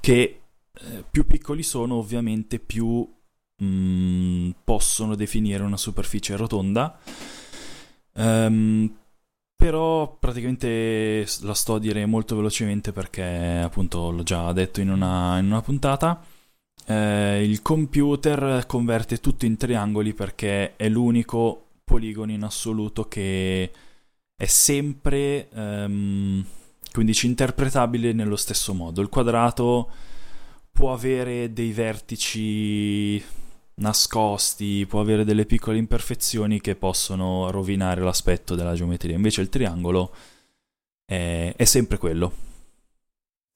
che eh, più piccoli sono ovviamente più mh, mm, possono definire una superficie rotonda. Um, però praticamente la sto a dire molto velocemente perché appunto l'ho già detto in una, in una puntata eh, il computer converte tutto in triangoli perché è l'unico poligono in assoluto che è sempre um, quindi interpretabile nello stesso modo. Il quadrato può avere dei vertici nascosti, può avere delle piccole imperfezioni che possono rovinare l'aspetto della geometria. Invece il triangolo è, è sempre quello.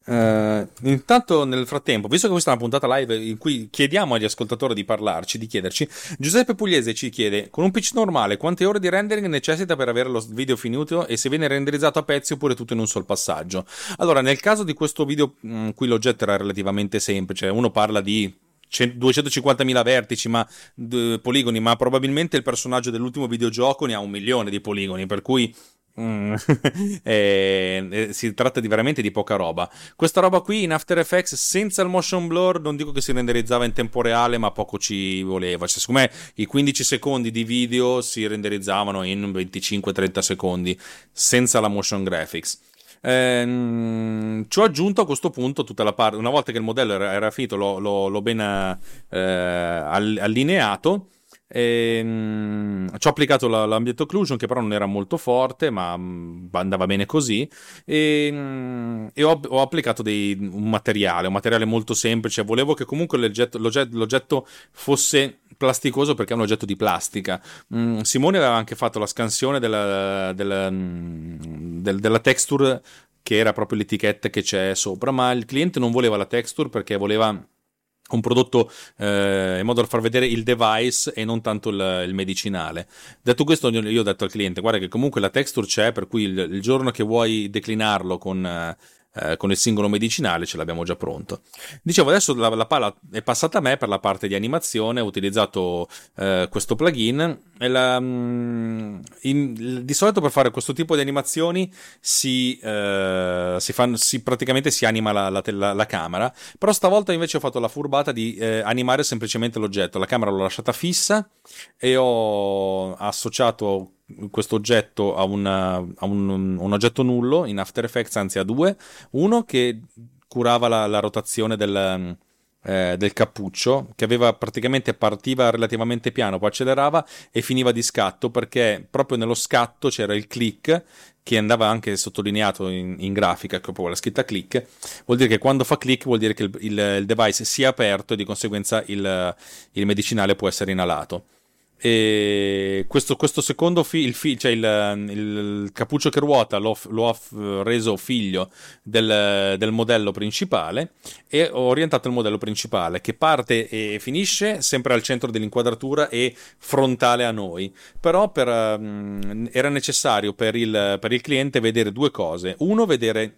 Uh, intanto nel frattempo, visto che questa è una puntata live in cui chiediamo agli ascoltatori di parlarci, di chiederci, Giuseppe Pugliese ci chiede: con un PC normale quante ore di rendering necessita per avere lo video finito e se viene renderizzato a pezzi oppure tutto in un sol passaggio? Allora, nel caso di questo video in cui l'oggetto era relativamente semplice, uno parla di 250.000 vertici, ma d- poligoni, ma probabilmente il personaggio dell'ultimo videogioco ne ha un milione di poligoni, per cui Mm. eh, eh, si tratta di veramente di poca roba. Questa roba qui in After Effects senza il motion blur non dico che si renderizzava in tempo reale, ma poco ci voleva. Cioè, secondo me i 15 secondi di video si renderizzavano in 25-30 secondi senza la motion graphics. Ehm, ci ho aggiunto a questo punto tutta la parte. Una volta che il modello era, era finito, l'ho, l'ho, l'ho ben eh, allineato e, um, ci ho applicato la, l'ambient occlusion che però non era molto forte ma um, andava bene così. E, um, e ho, ho, applicato dei, un materiale un materiale molto semplice. Volevo che comunque l'oggetto, l'oggetto, l'oggetto fosse plasticoso perché è un oggetto di plastica. Mm, Simone aveva anche fatto la scansione della, della, mm, del, della texture che era proprio l'etichetta che c'è sopra ma il cliente non voleva la texture perché voleva un prodotto eh, in modo da far vedere il device e non tanto il, il, medicinale. Detto questo, io ho detto al cliente: guarda, che comunque la texture c'è, per cui il, il giorno che vuoi declinarlo con. Eh, con il singolo medicinale ce l'abbiamo già pronto. Dicevo, adesso la, la, palla è passata a me per la parte di animazione, ho utilizzato eh, questo plugin la, mm, in, di solito per fare questo tipo di animazioni si, eh, si, fa, si praticamente si anima la, la, la, camera, però stavolta invece ho fatto la furbata di eh, animare semplicemente l'oggetto, la camera l'ho lasciata fissa e ho associato questo oggetto a, una, a un, un, oggetto nullo in After Effects, anzi a due, uno che curava la, la rotazione del, eh, del cappuccio, che aveva praticamente partiva relativamente piano, poi accelerava e finiva di scatto, perché proprio nello scatto c'era il click che andava anche sottolineato in, in grafica, proprio la scritta click, vuol dire che quando fa click vuol dire che il, il, il device si è aperto e di conseguenza il, il medicinale può essere inalato. E questo, questo secondo figlio, fi, cioè il, il, cappuccio che ruota, l'ho, l'ho reso figlio del, del, modello principale e ho orientato il modello principale che parte e finisce sempre al centro dell'inquadratura e frontale a noi. Però per, um, era necessario per il, per il cliente vedere due cose. Uno, vedere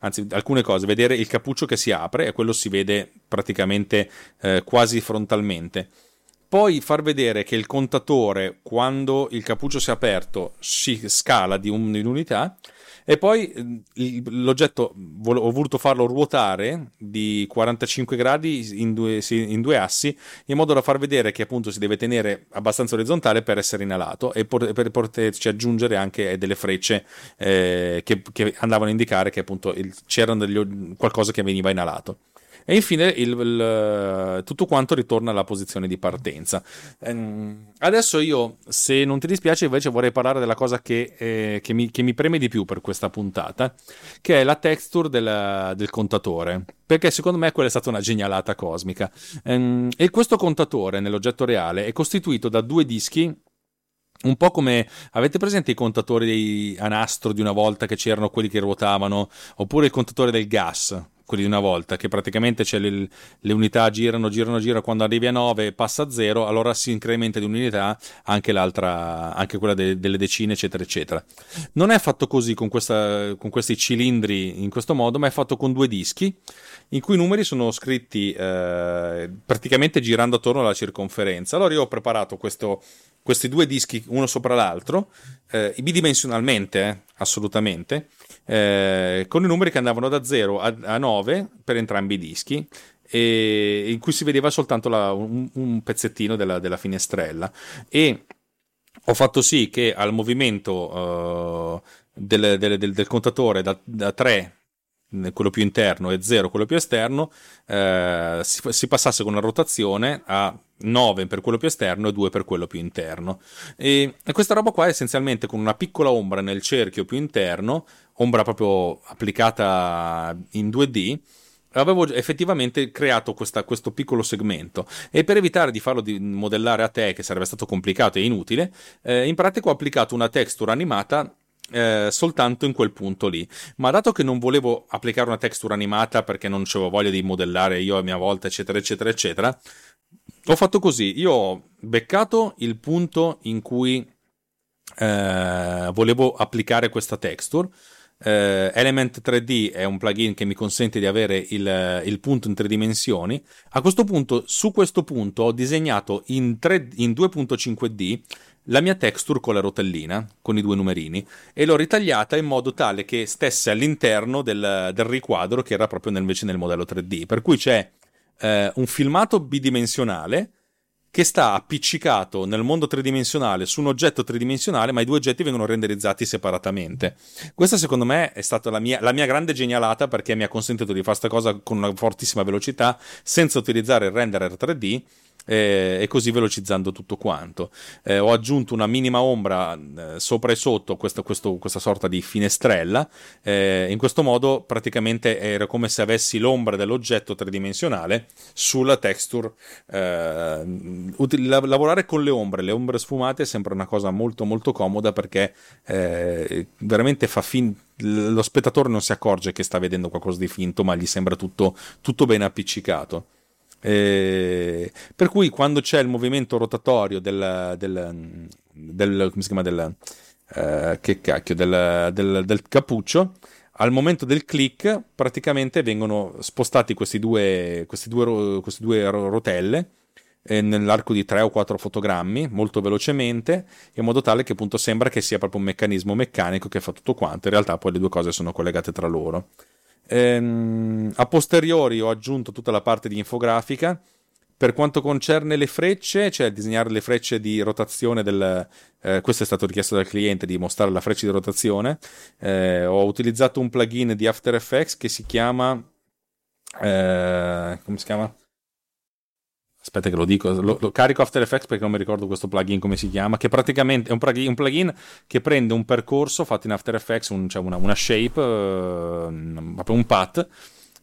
anzi alcune cose, vedere il cappuccio che si apre e quello si vede praticamente eh, quasi frontalmente poi far vedere che il contatore, quando il cappuccio si è aperto, si scala di un'unità. E poi l'oggetto ho voluto farlo ruotare di 45 gradi in due, in due, assi, in modo da far vedere che appunto si deve tenere abbastanza orizzontale per essere inalato e per poterci aggiungere anche delle frecce eh, che, che, andavano a indicare che appunto c'era qualcosa che veniva inalato. E infine il, il, tutto quanto ritorna alla posizione di partenza. Ehm, adesso io, se non ti dispiace, invece vorrei parlare della cosa che, eh, che, mi, che mi, preme di più per questa puntata, che è la texture del, del contatore. Perché secondo me quella è stata una genialata cosmica. Ehm, e questo contatore nell'oggetto reale è costituito da due dischi un po' come avete presente i contatori a nastro di una volta che c'erano quelli che ruotavano, oppure il contatore del gas, quelli di una volta, che praticamente le, le, unità girano, girano, girano, quando arrivi a 9 passa a 0, allora si incrementa di un'unità anche l'altra, anche quella de, delle decine, eccetera, eccetera. Non è fatto così con, questa, con, questi cilindri in questo modo, ma è fatto con due dischi in cui i numeri sono scritti eh, praticamente girando attorno alla circonferenza. Allora io ho preparato questo, questi due dischi uno sopra l'altro, eh, bidimensionalmente, eh, assolutamente, eh, con i numeri che andavano da 0 a, a 9 per entrambi i dischi in cui si vedeva soltanto la, un, un, pezzettino della, della, finestrella. E ho fatto sì che al movimento uh, del, del, del, del, contatore da, da 3 quello più interno e 0 quello più esterno, eh, si, si, passasse con una rotazione a 9 per quello più esterno e 2 per quello più interno. E, questa roba qua essenzialmente con una piccola ombra nel cerchio più interno, ombra proprio applicata in 2D, avevo effettivamente creato questa, questo piccolo segmento e per evitare di farlo di modellare a te che sarebbe stato complicato e inutile eh, in pratica ho applicato una texture animata eh, soltanto in quel punto lì. Ma dato che non volevo applicare una texture animata perché non avevo voglia di modellare io a mia volta, eccetera, eccetera, eccetera, ho fatto così. Io ho beccato il punto in cui eh, volevo applicare questa texture. Uh, Element 3D è un plugin che mi consente di avere il, il, punto in tre dimensioni. A questo punto, su questo punto, ho disegnato in, 3, in 2.5D la mia texture con la rotellina, con i due numerini, e l'ho ritagliata in modo tale che stesse all'interno del, del riquadro che era proprio nel, invece nel modello 3D. Per cui c'è eh, un filmato bidimensionale che sta appiccicato nel mondo tridimensionale su un oggetto tridimensionale, ma i due oggetti vengono renderizzati separatamente. Questa, secondo me, è stata la mia, la mia grande genialata perché mi ha consentito di fare questa cosa con una fortissima velocità senza utilizzare il renderer 3D eh, e così velocizzando tutto quanto. Eh, ho aggiunto una minima ombra eh, sopra e sotto questo, questo, questa sorta di finestrella. Eh, in questo modo praticamente era come se avessi l'ombra dell'oggetto tridimensionale sulla texture. Eh, Util- lavorare con le ombre, le ombre sfumate è sempre una cosa molto molto comoda perché veramente fa finta lo spettatore non si accorge che sta vedendo qualcosa di finto, ma gli sembra tutto, tutto ben appiccicato. Eh, per cui quando c'è il movimento rotatorio del, del, del come si chiama del, eh, che cacchio, del, del, cappuccio al momento del click praticamente vengono spostati questi due, questi due, queste due rotelle eh, nell'arco di 3 o 4 fotogrammi molto velocemente in modo tale che appunto sembra che sia proprio un meccanismo meccanico che fa tutto quanto. In realtà poi le due cose sono collegate tra loro Ehm, a posteriori ho aggiunto tutta la parte di infografica. Per quanto concerne le frecce, cioè disegnare le frecce di rotazione del... Eh, questo è stato richiesto dal cliente di mostrare la freccia di rotazione. Eh, ho utilizzato un plugin di After Effects che si chiama... Eh, come si chiama? Aspetta che lo dico, lo, lo, carico After Effects perché non mi ricordo questo plugin come si chiama, che praticamente è un plugin, un plugin che prende un percorso fatto in After Effects, un, cioè una, una, shape, uh, proprio un path,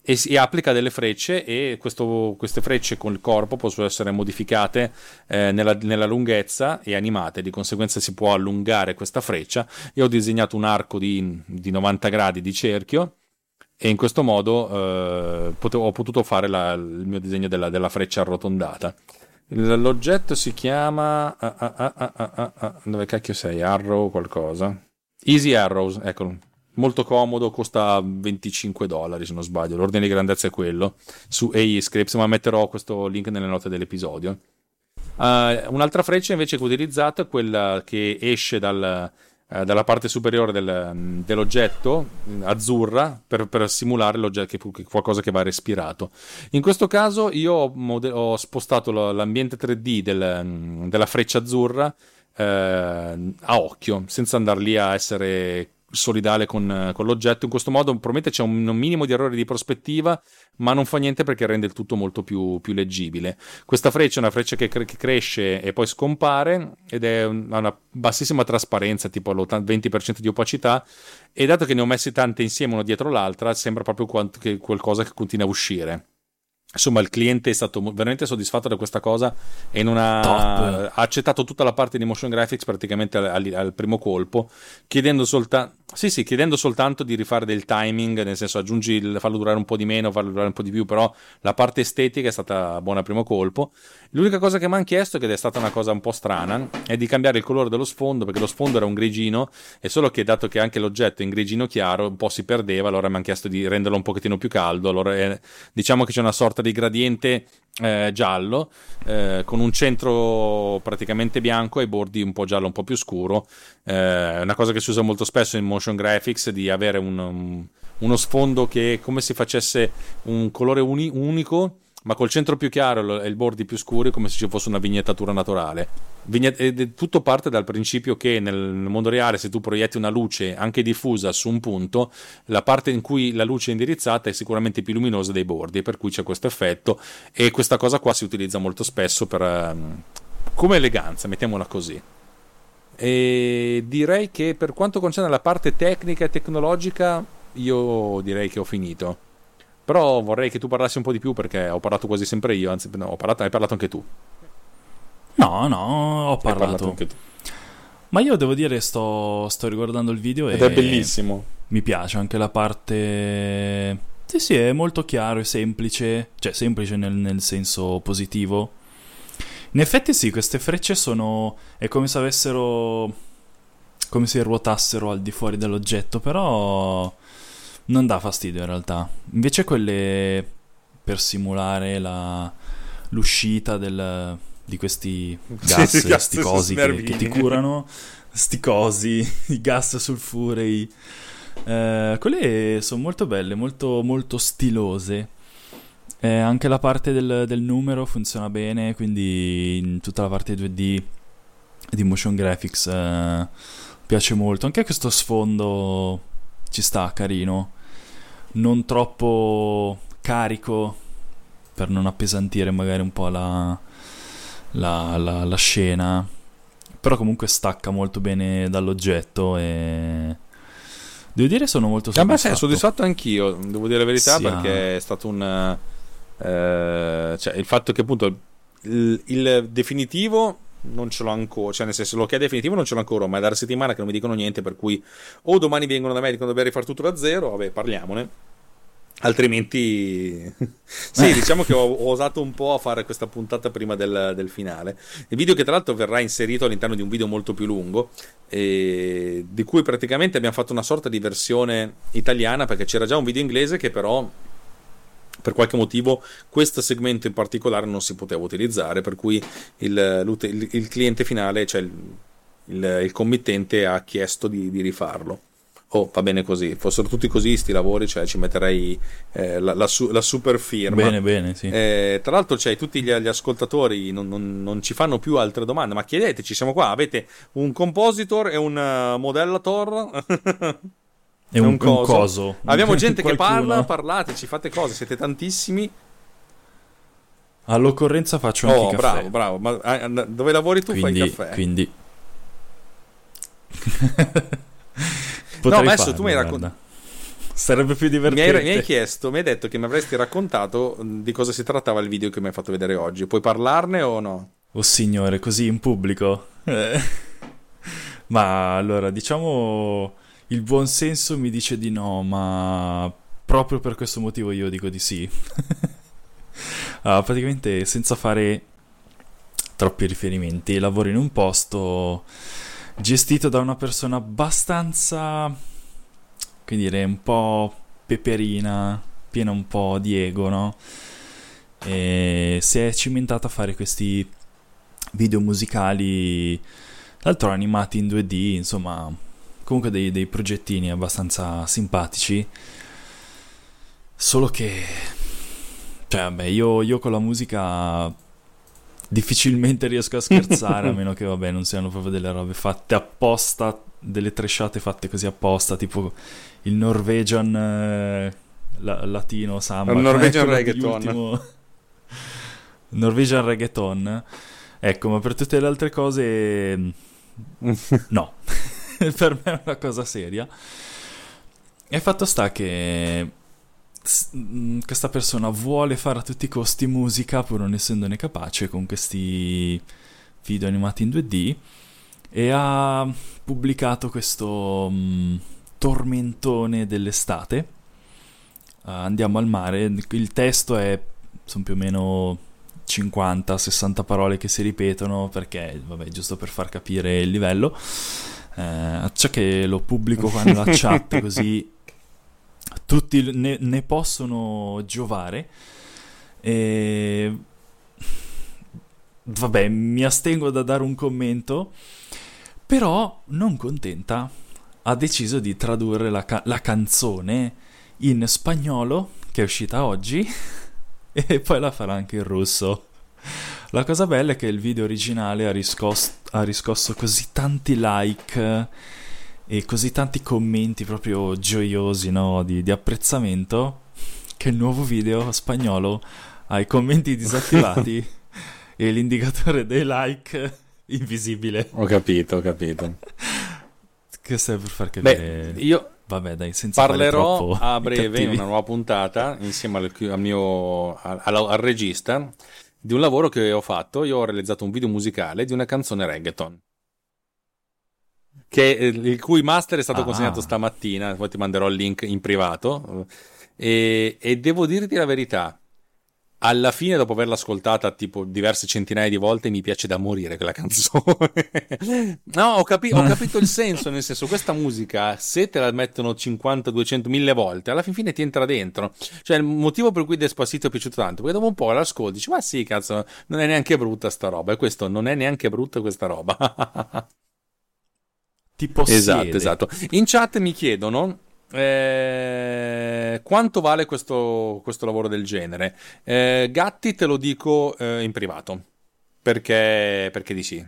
e, si, applica delle frecce e questo, queste frecce con il corpo possono essere modificate eh, nella, nella, lunghezza e animate, di conseguenza si può allungare questa freccia. Io ho disegnato un arco di, di 90 gradi di cerchio e in questo modo eh, potevo, ho potuto fare la, il mio disegno della, della, freccia arrotondata. L'oggetto si chiama... Ah, ah, ah, dove cacchio sei? Arrow qualcosa? Easy Arrows, eccolo molto comodo, costa 25 dollari se non sbaglio, l'ordine di grandezza è quello, su AI Scripts, ma metterò questo link nelle note dell'episodio. Uh, un'altra freccia invece che ho utilizzato è quella che esce dal, dalla parte superiore del, dell'oggetto, azzurra, per, per simulare che, qualcosa che va respirato. In questo caso io ho, mode- ho spostato l'ambiente 3D del, della freccia azzurra uh, a occhio, senza andare lì a essere solidale con, con, l'oggetto. In questo modo probabilmente c'è un, un, minimo di errore di prospettiva, ma non fa niente perché rende il tutto molto più, più leggibile. Questa freccia è una freccia che, cre- che cresce e poi scompare ed è un, una bassissima trasparenza, tipo l'20% di opacità, e dato che ne ho messe tante insieme una dietro l'altra, sembra proprio quanto che qualcosa che continua a uscire. Insomma, il cliente è stato veramente soddisfatto da questa cosa e non ha, ha accettato tutta la parte di motion graphics praticamente al, al, al primo colpo, chiedendo soltanto sì, sì, chiedendo soltanto di rifare del timing, nel senso aggiungi il, farlo durare un po' di meno, farlo durare un po' di più, però la parte estetica è stata buona a primo colpo. L'unica cosa che mi hanno chiesto, ed è stata una cosa un po' strana, è di cambiare il colore dello sfondo, perché lo sfondo era un grigino, e solo che dato che anche l'oggetto è in grigino chiaro, un po' si perdeva, allora mi hanno chiesto di renderlo un pochettino più caldo. Allora eh, diciamo che c'è una sorta di gradiente eh, giallo, eh, con un centro praticamente bianco e bordi un po' giallo, un po' più scuro. Eh, una cosa che si usa molto spesso in motion graphics, di avere un, un, uno sfondo che è come se facesse un colore uni, unico ma col centro più chiaro e i bordi più scuri come se ci fosse una vignettatura naturale. Vignett- tutto parte dal principio che nel mondo reale se tu proietti una luce anche diffusa su un punto, la parte in cui la luce è indirizzata è sicuramente più luminosa dei bordi, per cui c'è questo effetto e questa cosa qua si utilizza molto spesso per, um, come eleganza, mettiamola così. E direi che per quanto concerne la parte tecnica e tecnologica, io direi che ho finito. Però vorrei che tu parlassi un po' di più perché ho parlato quasi sempre io, anzi no, ho parlato, hai parlato anche tu. No, no, ho parlato. parlato anche tu. Ma io devo dire, sto, sto riguardando il video Ed e... è bellissimo. Mi piace anche la parte... Sì, sì, è molto chiaro e semplice, cioè semplice nel, nel senso positivo. In effetti sì, queste frecce sono... è come se avessero... come se ruotassero al di fuori dell'oggetto, però non dà fastidio in realtà. Invece quelle per simulare la, l'uscita del, di questi gas, sì, sti cosi che, che, ti curano, sti cosi, i gas sulfurei. Eh, quelle sono molto belle, molto, molto stilose. Eh, anche la parte del, del, numero funziona bene, quindi in tutta la parte 2D di motion graphics eh, piace molto. Anche questo sfondo ci sta, carino non troppo carico per non appesantire magari un po' la, la, la, la scena però comunque stacca molto bene dall'oggetto e devo dire sono molto soddisfatto. Ah, beh, soddisfatto anch'io, devo dire la verità, sì, perché è stato un eh, cioè il fatto che appunto il, il, definitivo non ce l'ho ancora, cioè nel senso lo che è definitivo non ce l'ho ancora, ma è da settimana che non mi dicono niente, per cui o domani vengono da me e dicono dobbiamo rifare tutto da zero, vabbè, parliamone Altrimenti, sì, diciamo che ho, ho, osato un po' a fare questa puntata prima del, del, finale. Il video che tra l'altro verrà inserito all'interno di un video molto più lungo, eh, di cui praticamente abbiamo fatto una sorta di versione italiana, perché c'era già un video inglese che però per qualche motivo questo segmento in particolare non si poteva utilizzare, per cui il, il, il cliente finale, cioè il, il committente, ha chiesto di, di rifarlo oh va bene così, fossero tutti così sti lavori, cioè ci metterei eh, la, la, la, super firma. Bene, bene, sì. Eh, tra l'altro cioè, tutti gli, gli ascoltatori non, non, non, ci fanno più altre domande, ma chiedeteci, siamo qua, avete un compositor e un uh, modellator? e un, un, coso. un coso. Abbiamo gente che parla, parlateci, fate cose, siete tantissimi. All'occorrenza faccio anche oh, caffè. bravo, bravo. Ma ah, dove lavori tu quindi, fai caffè. Quindi... No, ma adesso tu mi hai raccontato. Sarebbe più divertente. Mi hai, mi hai, chiesto, mi hai detto che mi avresti raccontato di cosa si trattava il video che mi hai fatto vedere oggi. Puoi parlarne o no? Oh signore, così in pubblico? ma allora, diciamo, il buon senso mi dice di no, ma proprio per questo motivo io dico di sì. allora, praticamente senza fare troppi riferimenti, lavoro in un posto gestito da una persona abbastanza, che dire, un po' peperina, piena un po' di ego, no? E si è cimentata a fare questi video musicali, l'altro animati in 2D, insomma, comunque dei, dei progettini abbastanza simpatici. Solo che, cioè, vabbè, io, io con la musica difficilmente riesco a scherzare, a meno che, vabbè, non siano proprio delle robe fatte apposta, delle tresciate fatte così apposta, tipo il Norwegian eh, la, latino samba. Il Norwegian reggaeton. Norwegian reggaeton. Ecco, ma per tutte le altre cose no. per me è una cosa seria. E fatto sta che Mm, questa persona vuole fare a tutti i costi musica pur non essendone capace con questi video animati in 2D e ha pubblicato questo um, tormentone dell'estate uh, andiamo al mare il testo è sono più o meno 50-60 parole che si ripetono perché vabbè giusto per far capire il livello eh, ciò che lo pubblico qua nella chat così tutti ne, ne possono giovare. E... Vabbè, mi astengo da dare un commento, però non contenta, ha deciso di tradurre la, ca- la canzone in spagnolo, che è uscita oggi, e poi la farà anche in russo. La cosa bella è che il video originale ha, riscos- ha riscosso così tanti like e così tanti commenti proprio gioiosi no? di, di, apprezzamento che il nuovo video spagnolo ha i commenti disattivati e l'indicatore dei like invisibile. Ho capito, ho capito. che stai per far capire? Beh, io Vabbè, dai, senza parlerò a breve in una nuova puntata insieme al, al mio al, al regista di un lavoro che ho fatto. Io ho realizzato un video musicale di una canzone reggaeton che, eh, il cui master è stato ah. consegnato stamattina, poi ti manderò il link in privato. E, e, devo dirti la verità, alla fine, dopo averla ascoltata tipo diverse centinaia di volte, mi piace da morire quella canzone. no, ho, capi- ho, capito il senso, nel senso, questa musica, se te la mettono 50, 200, 1000 volte, alla fin fine ti entra dentro. Cioè, il motivo per cui Despacito è piaciuto tanto, perché dopo un po' l'ascolti, dici, ma sì, cazzo, non è neanche brutta sta roba. E questo non è neanche brutta questa roba. ti possiede. Esatto, esatto. In chat mi chiedono eh, quanto vale questo, questo, lavoro del genere. Eh, Gatti te lo dico eh, in privato, perché, perché di sì.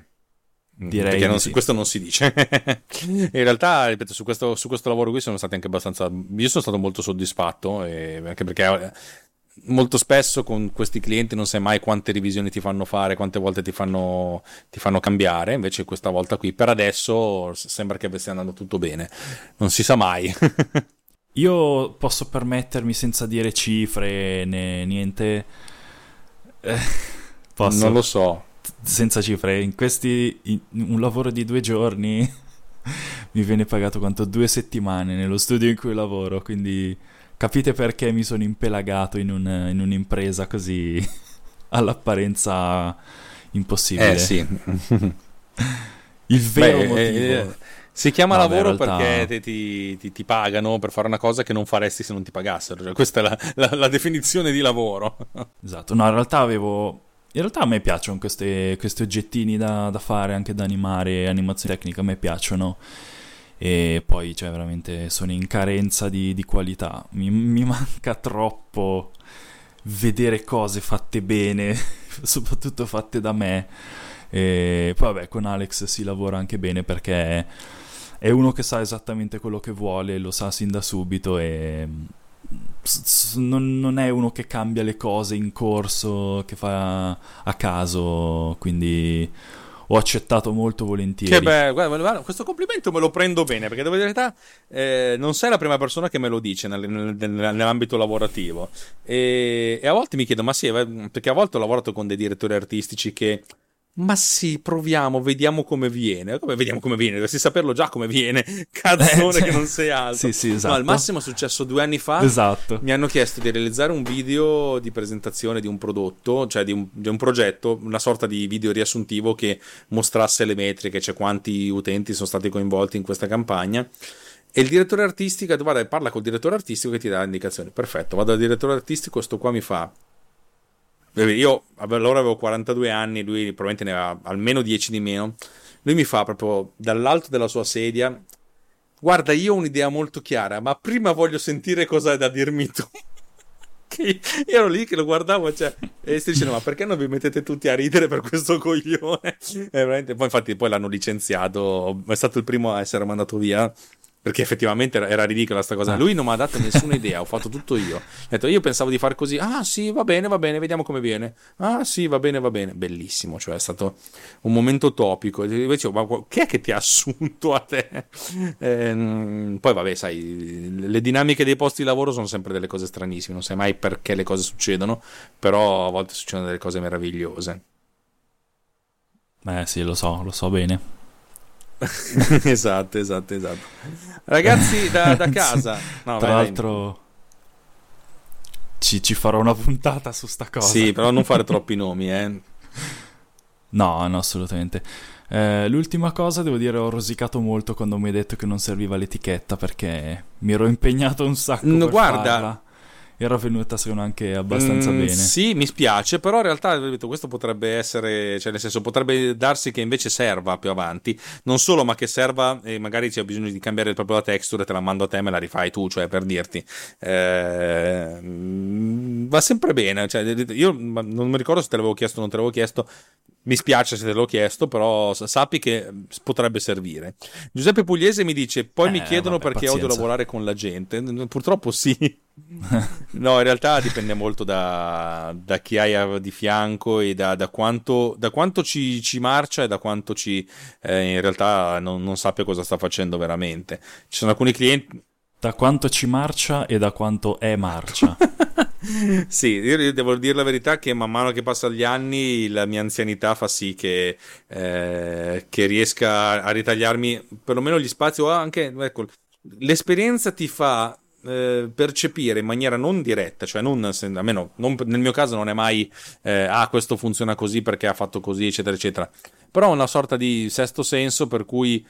Direi perché non, sì. questo non si dice. in realtà, ripeto, su questo, su questo, lavoro qui sono stati anche abbastanza. Io sono stato molto soddisfatto, anche perché molto spesso con questi clienti non sai mai quante revisioni ti fanno fare, quante volte ti fanno, ti fanno cambiare, invece questa volta qui per adesso sembra che stia andando tutto bene, non si sa mai. Io posso permettermi senza dire cifre né niente. Eh, posso. Non lo so. Senza cifre, in questi in un lavoro di due giorni mi viene pagato quanto due settimane nello studio in cui lavoro, quindi Capite perché mi sono impelagato in, un, in un'impresa così all'apparenza impossibile? Eh sì. Il vero Beh, motivo. Eh, si chiama Vabbè, lavoro realtà... perché ti, ti, ti, pagano per fare una cosa che non faresti se non ti pagassero. Cioè, questa è la, la, la, definizione di lavoro. Esatto, no, in realtà avevo. In realtà a me piacciono queste, questi oggettini da, da, fare, anche da animare, animazione tecnica, a me piacciono e poi cioè veramente sono in carenza di, di qualità. Mi, mi, manca troppo vedere cose fatte bene soprattutto fatte da me. E poi vabbè con Alex si lavora anche bene perché è uno che sa esattamente quello che vuole lo sa sin da subito e non, non, è uno che cambia le cose in corso, che fa a caso, quindi ho accettato molto volentieri. Che bello, guarda, guarda, questo complimento me lo prendo bene perché devo dire la verità, eh, non sei la prima persona che me lo dice nel, nel, nell'ambito lavorativo e, e, a volte mi chiedo, ma sì, perché a volte ho lavorato con dei direttori artistici che ma sì, proviamo, vediamo come viene. Come vediamo come viene? Dovresti saperlo già come viene. Cazzone eh, che non sei altro. Sì, sì, esatto. No, al massimo è successo due anni fa. Esatto. Mi hanno chiesto di realizzare un video di presentazione di un prodotto, cioè di un, di un progetto, una sorta di video riassuntivo che mostrasse le metriche, cioè quanti utenti sono stati coinvolti in questa campagna. E il direttore artistico, guarda, parla col direttore artistico che ti dà indicazioni. Perfetto, vado dal direttore artistico, questo qua mi fa io allora avevo 42 anni, lui probabilmente ne aveva almeno 10 di meno. Lui mi fa proprio dall'alto della sua sedia: Guarda, io ho un'idea molto chiara, ma prima voglio sentire cosa hai da dirmi tu. io ero lì che lo guardavo cioè, e si dicendo: Ma perché non vi mettete tutti a ridere per questo coglione? E poi, infatti, poi l'hanno licenziato. È stato il primo a essere mandato via perché effettivamente era, era ridicola sta cosa. Ah. Lui non mi ha dato nessuna idea, ho fatto tutto io. Ho detto, io pensavo di fare così. Ah, sì, va bene, va bene, vediamo come viene. Ah, sì, va bene, va bene. Bellissimo, cioè è stato un momento topico. Dicevo, ma chi è che ti ha assunto a te? Eh, poi, vabbè, sai, le dinamiche dei posti di lavoro sono sempre delle cose stranissime. Non sai mai perché le cose succedono, però a volte succedono delle cose meravigliose. Eh sì, lo so, lo so bene. esatto, esatto, esatto. Ragazzi da, da casa. No, Tra vai, l'altro ci, ci, farò una puntata su sta cosa. Sì, però non fare troppi nomi, eh. No, no, assolutamente. Eh, l'ultima cosa, devo dire, ho rosicato molto quando mi hai detto che non serviva l'etichetta perché mi ero impegnato un sacco. No, guarda, farla era venuta secondo me anche abbastanza mm, bene. Sì, mi spiace, però in realtà questo potrebbe essere, cioè nel senso potrebbe darsi che invece serva più avanti, non solo ma che serva e magari c'è bisogno di cambiare proprio la texture, te la mando a te e me la rifai tu, cioè per dirti. Eh, va sempre bene, cioè, io non mi ricordo se te l'avevo chiesto o non te l'avevo chiesto, mi spiace se te l'ho chiesto, però sappi che potrebbe servire. Giuseppe Pugliese mi dice: Poi eh, mi chiedono vabbè, perché pazienza. odio lavorare con la gente. Purtroppo sì. no, in realtà dipende molto da, da chi hai di fianco e da, da quanto, da quanto ci, ci, marcia e da quanto ci eh, in realtà non, non sappia cosa sta facendo veramente. Ci sono alcuni clienti. Da quanto ci marcia e da quanto è marcia. sì, io devo dire la verità che man mano che passano gli anni la mia anzianità fa sì che, eh, che riesca a ritagliarmi perlomeno gli spazi o anche, ecco, l'esperienza ti fa eh, percepire in maniera non diretta, cioè non, almeno non, nel mio caso non è mai eh, ah questo funziona così perché ha fatto così eccetera eccetera, però una sorta di sesto senso per cui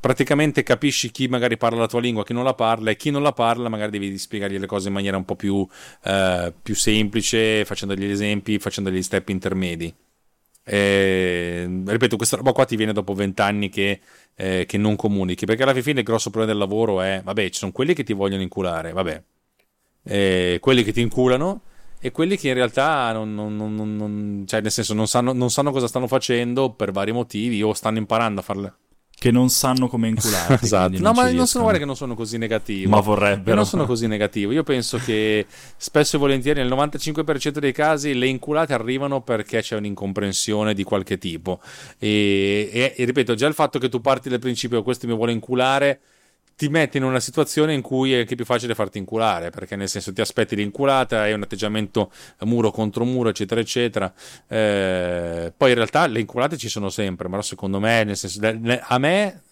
praticamente capisci chi magari parla la tua lingua, chi non la parla e chi non la parla magari devi spiegargli le cose in maniera un po' più, eh, più semplice, facendo degli esempi, facendo degli step intermedi. E, ripeto, questa roba qua ti viene dopo vent'anni che, eh, che, non comunichi, perché alla fine il grosso problema del lavoro è, vabbè, ci sono quelli che ti vogliono inculare, vabbè, e quelli che ti inculano e quelli che in realtà non, non, non, non cioè nel senso non sanno, non sanno cosa stanno facendo per vari motivi o stanno imparando a farle che non sanno come incularti. esatto. No, ma non sono, guarda che non sono così negativo. Ma vorrebbero. Io non sono così negativo. Io penso che spesso e volentieri, nel 95% dei casi, le inculate arrivano perché c'è un'incomprensione di qualche tipo. E, e, e ripeto, già il fatto che tu parti dal principio questo mi vuole inculare ti metti in una situazione in cui è anche più facile farti inculare, perché nel senso ti aspetti l'inculata, hai un atteggiamento muro contro muro, eccetera, eccetera. Eh, poi in realtà le inculate ci sono sempre, però secondo me, nel senso, a me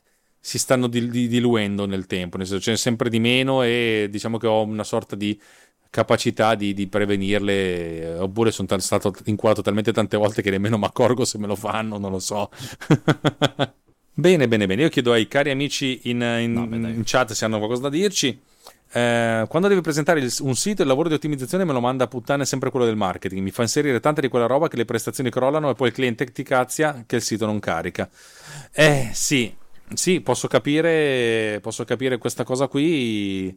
si stanno diluendo nel tempo, nel senso ce n'è sempre di meno e diciamo che ho una sorta di capacità di, di prevenirle, oppure sono t- stato inculato talmente tante volte che nemmeno mi accorgo se me lo fanno, non lo so. Bene, bene, bene. Io chiedo ai cari amici in, in, no, in chat se hanno qualcosa da dirci. Eh, quando devi presentare il, un sito, il lavoro di ottimizzazione me lo manda a puttane sempre quello del marketing. Mi fa inserire tanta di quella roba che le prestazioni crollano e poi il cliente ti cazia che il sito non carica. Eh, sì, sì, posso capire, posso capire questa cosa qui.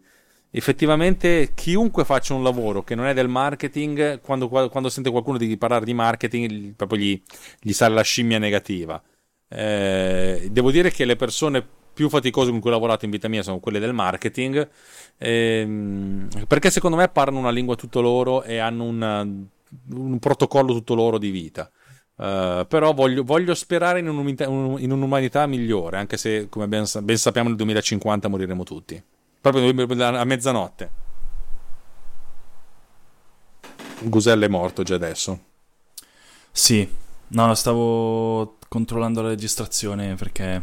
Effettivamente, chiunque faccia un lavoro che non è del marketing, quando, quando sente qualcuno di parlare di marketing, proprio gli, gli sale la scimmia negativa. Eh, devo dire che le persone più faticose con cui ho lavorato in vita mia sono quelle del marketing, ehm, perché secondo me parlano una lingua tutto loro e hanno una, un protocollo tutto loro di vita. Uh, però voglio, voglio sperare in, un'umanità, in, un'umanità, migliore, anche se, come ben, ben, sappiamo, nel 2050 moriremo tutti. Proprio a mezzanotte. Gusella è morto già adesso. Sì, no, stavo controllando la registrazione perché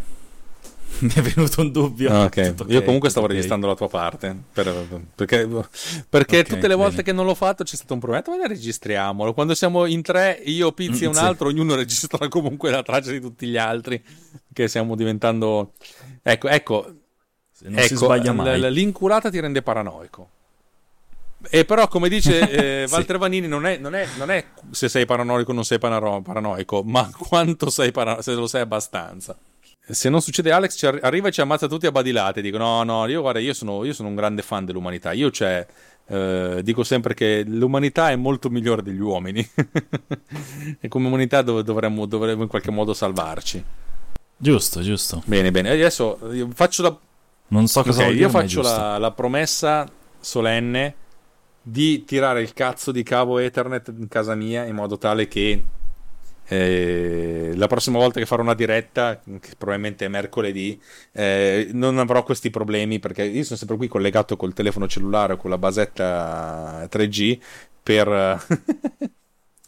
mi è venuto un dubbio. Ah, okay. Okay, Io comunque stavo okay. registrando la tua parte. Per, perché, perché tutte le volte bene. che non l'ho fatto c'è stato un problema. Ma registriamolo. Quando siamo in tre, io, Pizzi e un mm, sì. altro, ognuno registra comunque la traccia di tutti gli altri. Che stiamo diventando. Ecco, ecco. Se non ecco, si sbaglia mai. L- l'inculata ti rende paranoico. E però, come dice eh, Walter sì. Vanini, non è, non, è, non è, se sei paranoico o non sei paranoico, ma quanto sei paranoico, se lo sei abbastanza. Se non succede Alex ci arriva e ci ammazza tutti a badilate dico no no io guarda io sono, io sono un grande fan dell'umanità io cioè eh, dico sempre che l'umanità è molto migliore degli uomini e come umanità dov- dovremmo, dovremmo, in qualche modo salvarci. Giusto giusto. Bene bene. Adesso faccio la non so cosa okay, io faccio la, la promessa solenne di tirare il cazzo di cavo Ethernet in casa mia in modo tale che eh, la prossima volta che farò una diretta, che probabilmente è mercoledì, eh, non avrò questi problemi perché io sono sempre qui collegato col telefono cellulare o con la basetta 3G per,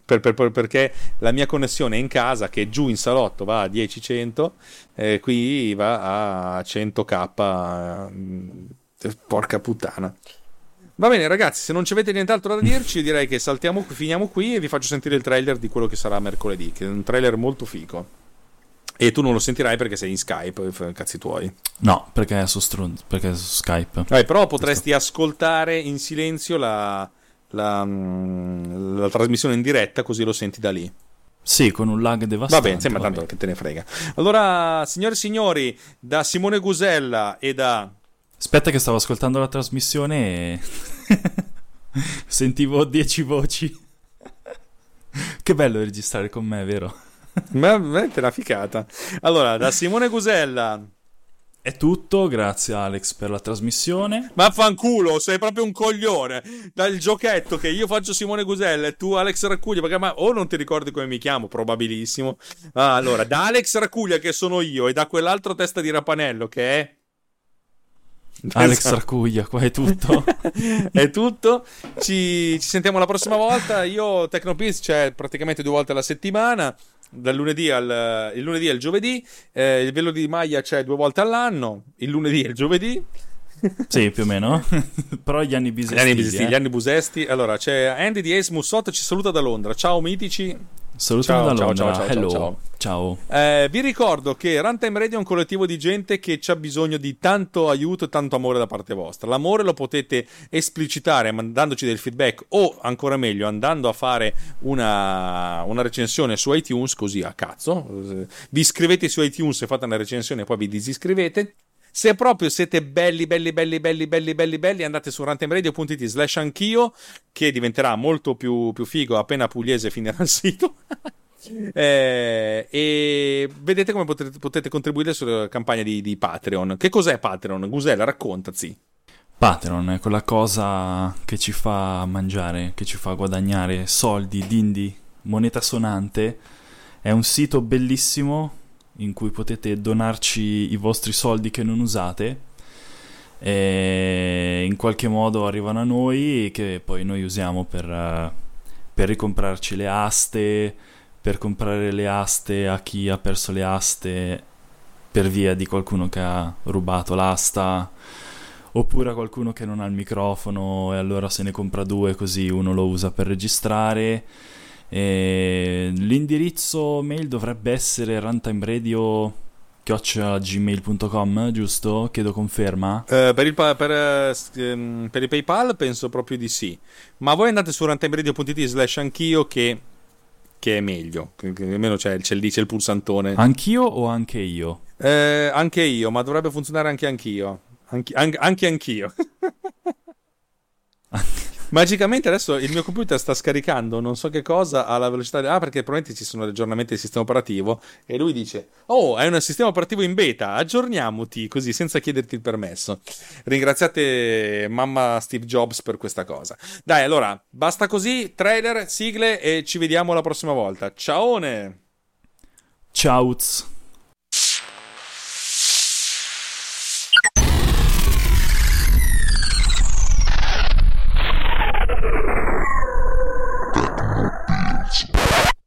per, per, perché la mia connessione in casa, che giù in salotto va a 10-100, eh, qui va a 100k. Eh, porca puttana. Va bene, ragazzi, se non ci avete nient'altro da dirci, direi che saltiamo, finiamo qui e vi faccio sentire il trailer di quello che sarà mercoledì, che è un trailer molto fico. E tu non lo sentirai perché sei in Skype, cazzi tuoi. No, perché è su, Strun- perché è su Skype. Eh, però potresti ascoltare in silenzio la, la, mm, la, trasmissione in diretta, così lo senti da lì. Sì, con un lag devastante. Va bene, sembra tanto che te ne frega. Allora, signore e signori, da Simone Gusella e da Aspetta che stavo ascoltando la trasmissione e sentivo dieci voci. che bello registrare con me, vero? Ma veramente una ficata. Allora, da Simone Gusella. È tutto, grazie Alex per la trasmissione. Ma fanculo, sei proprio un coglione. Dal giochetto che io faccio Simone Gusella e tu Alex Raccuglia, perché ma o non ti ricordi come mi chiamo, probabilissimo. Ah, allora, da Alex Raccuglia che sono io e da quell'altro testa di rapanello che è Alex esatto. Qua è tutto. è tutto. Ci, ci, sentiamo la prossima volta. Io Tecnopiz c'è praticamente due volte alla settimana. Dal lunedì al il lunedì e il giovedì. Eh, il velo di maglia c'è due volte all'anno. Il lunedì e il giovedì. sì, più o meno. Però gli anni bisesti. Gli anni bisesti, eh. gli anni busesti. Allora, c'è Andy di Ace Mussot, ci saluta da Londra. Ciao mitici. Salutiamo da Londra. Ciao, ciao, Hello. ciao. ciao. Eh, vi ricordo che Runtime Radio è un collettivo di gente che ha bisogno di tanto aiuto e tanto amore da parte vostra. L'amore lo potete esplicitare mandandoci del feedback o, ancora meglio, andando a fare una, una recensione su iTunes, così a cazzo. Vi iscrivete su iTunes e fate una recensione e poi vi disiscrivete. Se proprio siete belli, belli, belli, belli, belli, belli, belli, andate su runtimeradio.it slash anch'io, che diventerà molto più, più figo appena Pugliese finirà il sito. eh, e vedete come potete, potete, contribuire sulla campagna di, di Patreon. Che cos'è Patreon? Gusella, raccontaci. Patreon è quella cosa che ci fa mangiare, che ci fa guadagnare soldi, dindi, moneta sonante. È un sito bellissimo in cui potete donarci i vostri soldi che non usate e in qualche modo arrivano a noi che poi noi usiamo per, uh, per ricomprarci le aste, per comprare le aste a chi ha perso le aste per via di qualcuno che ha rubato l'asta oppure a qualcuno che non ha il microfono e allora se ne compra due così uno lo usa per registrare e l'indirizzo mail dovrebbe essere runtimeradio gmail.com giusto? Chiedo conferma. Uh, per, il, per, uh, per, il, PayPal penso proprio di sì. Ma voi andate su runtimeradio.it slash anch'io che, che è meglio. Che, che almeno c'è, c'è, lì c'è il pulsantone. Anch'io o anche io? Uh, anche io, ma dovrebbe funzionare anche anch'io. Anche, anche, anche anch'io. Magicamente adesso il mio computer sta scaricando non so che cosa alla velocità. Ah, perché probabilmente ci sono aggiornamenti del sistema operativo. E lui dice: Oh, hai un sistema operativo in beta, aggiorniamoti così senza chiederti il permesso. Ringraziate mamma Steve Jobs per questa cosa. Dai, allora, basta così. Trailer, sigle e ci vediamo la prossima volta. Ciao! Ciao!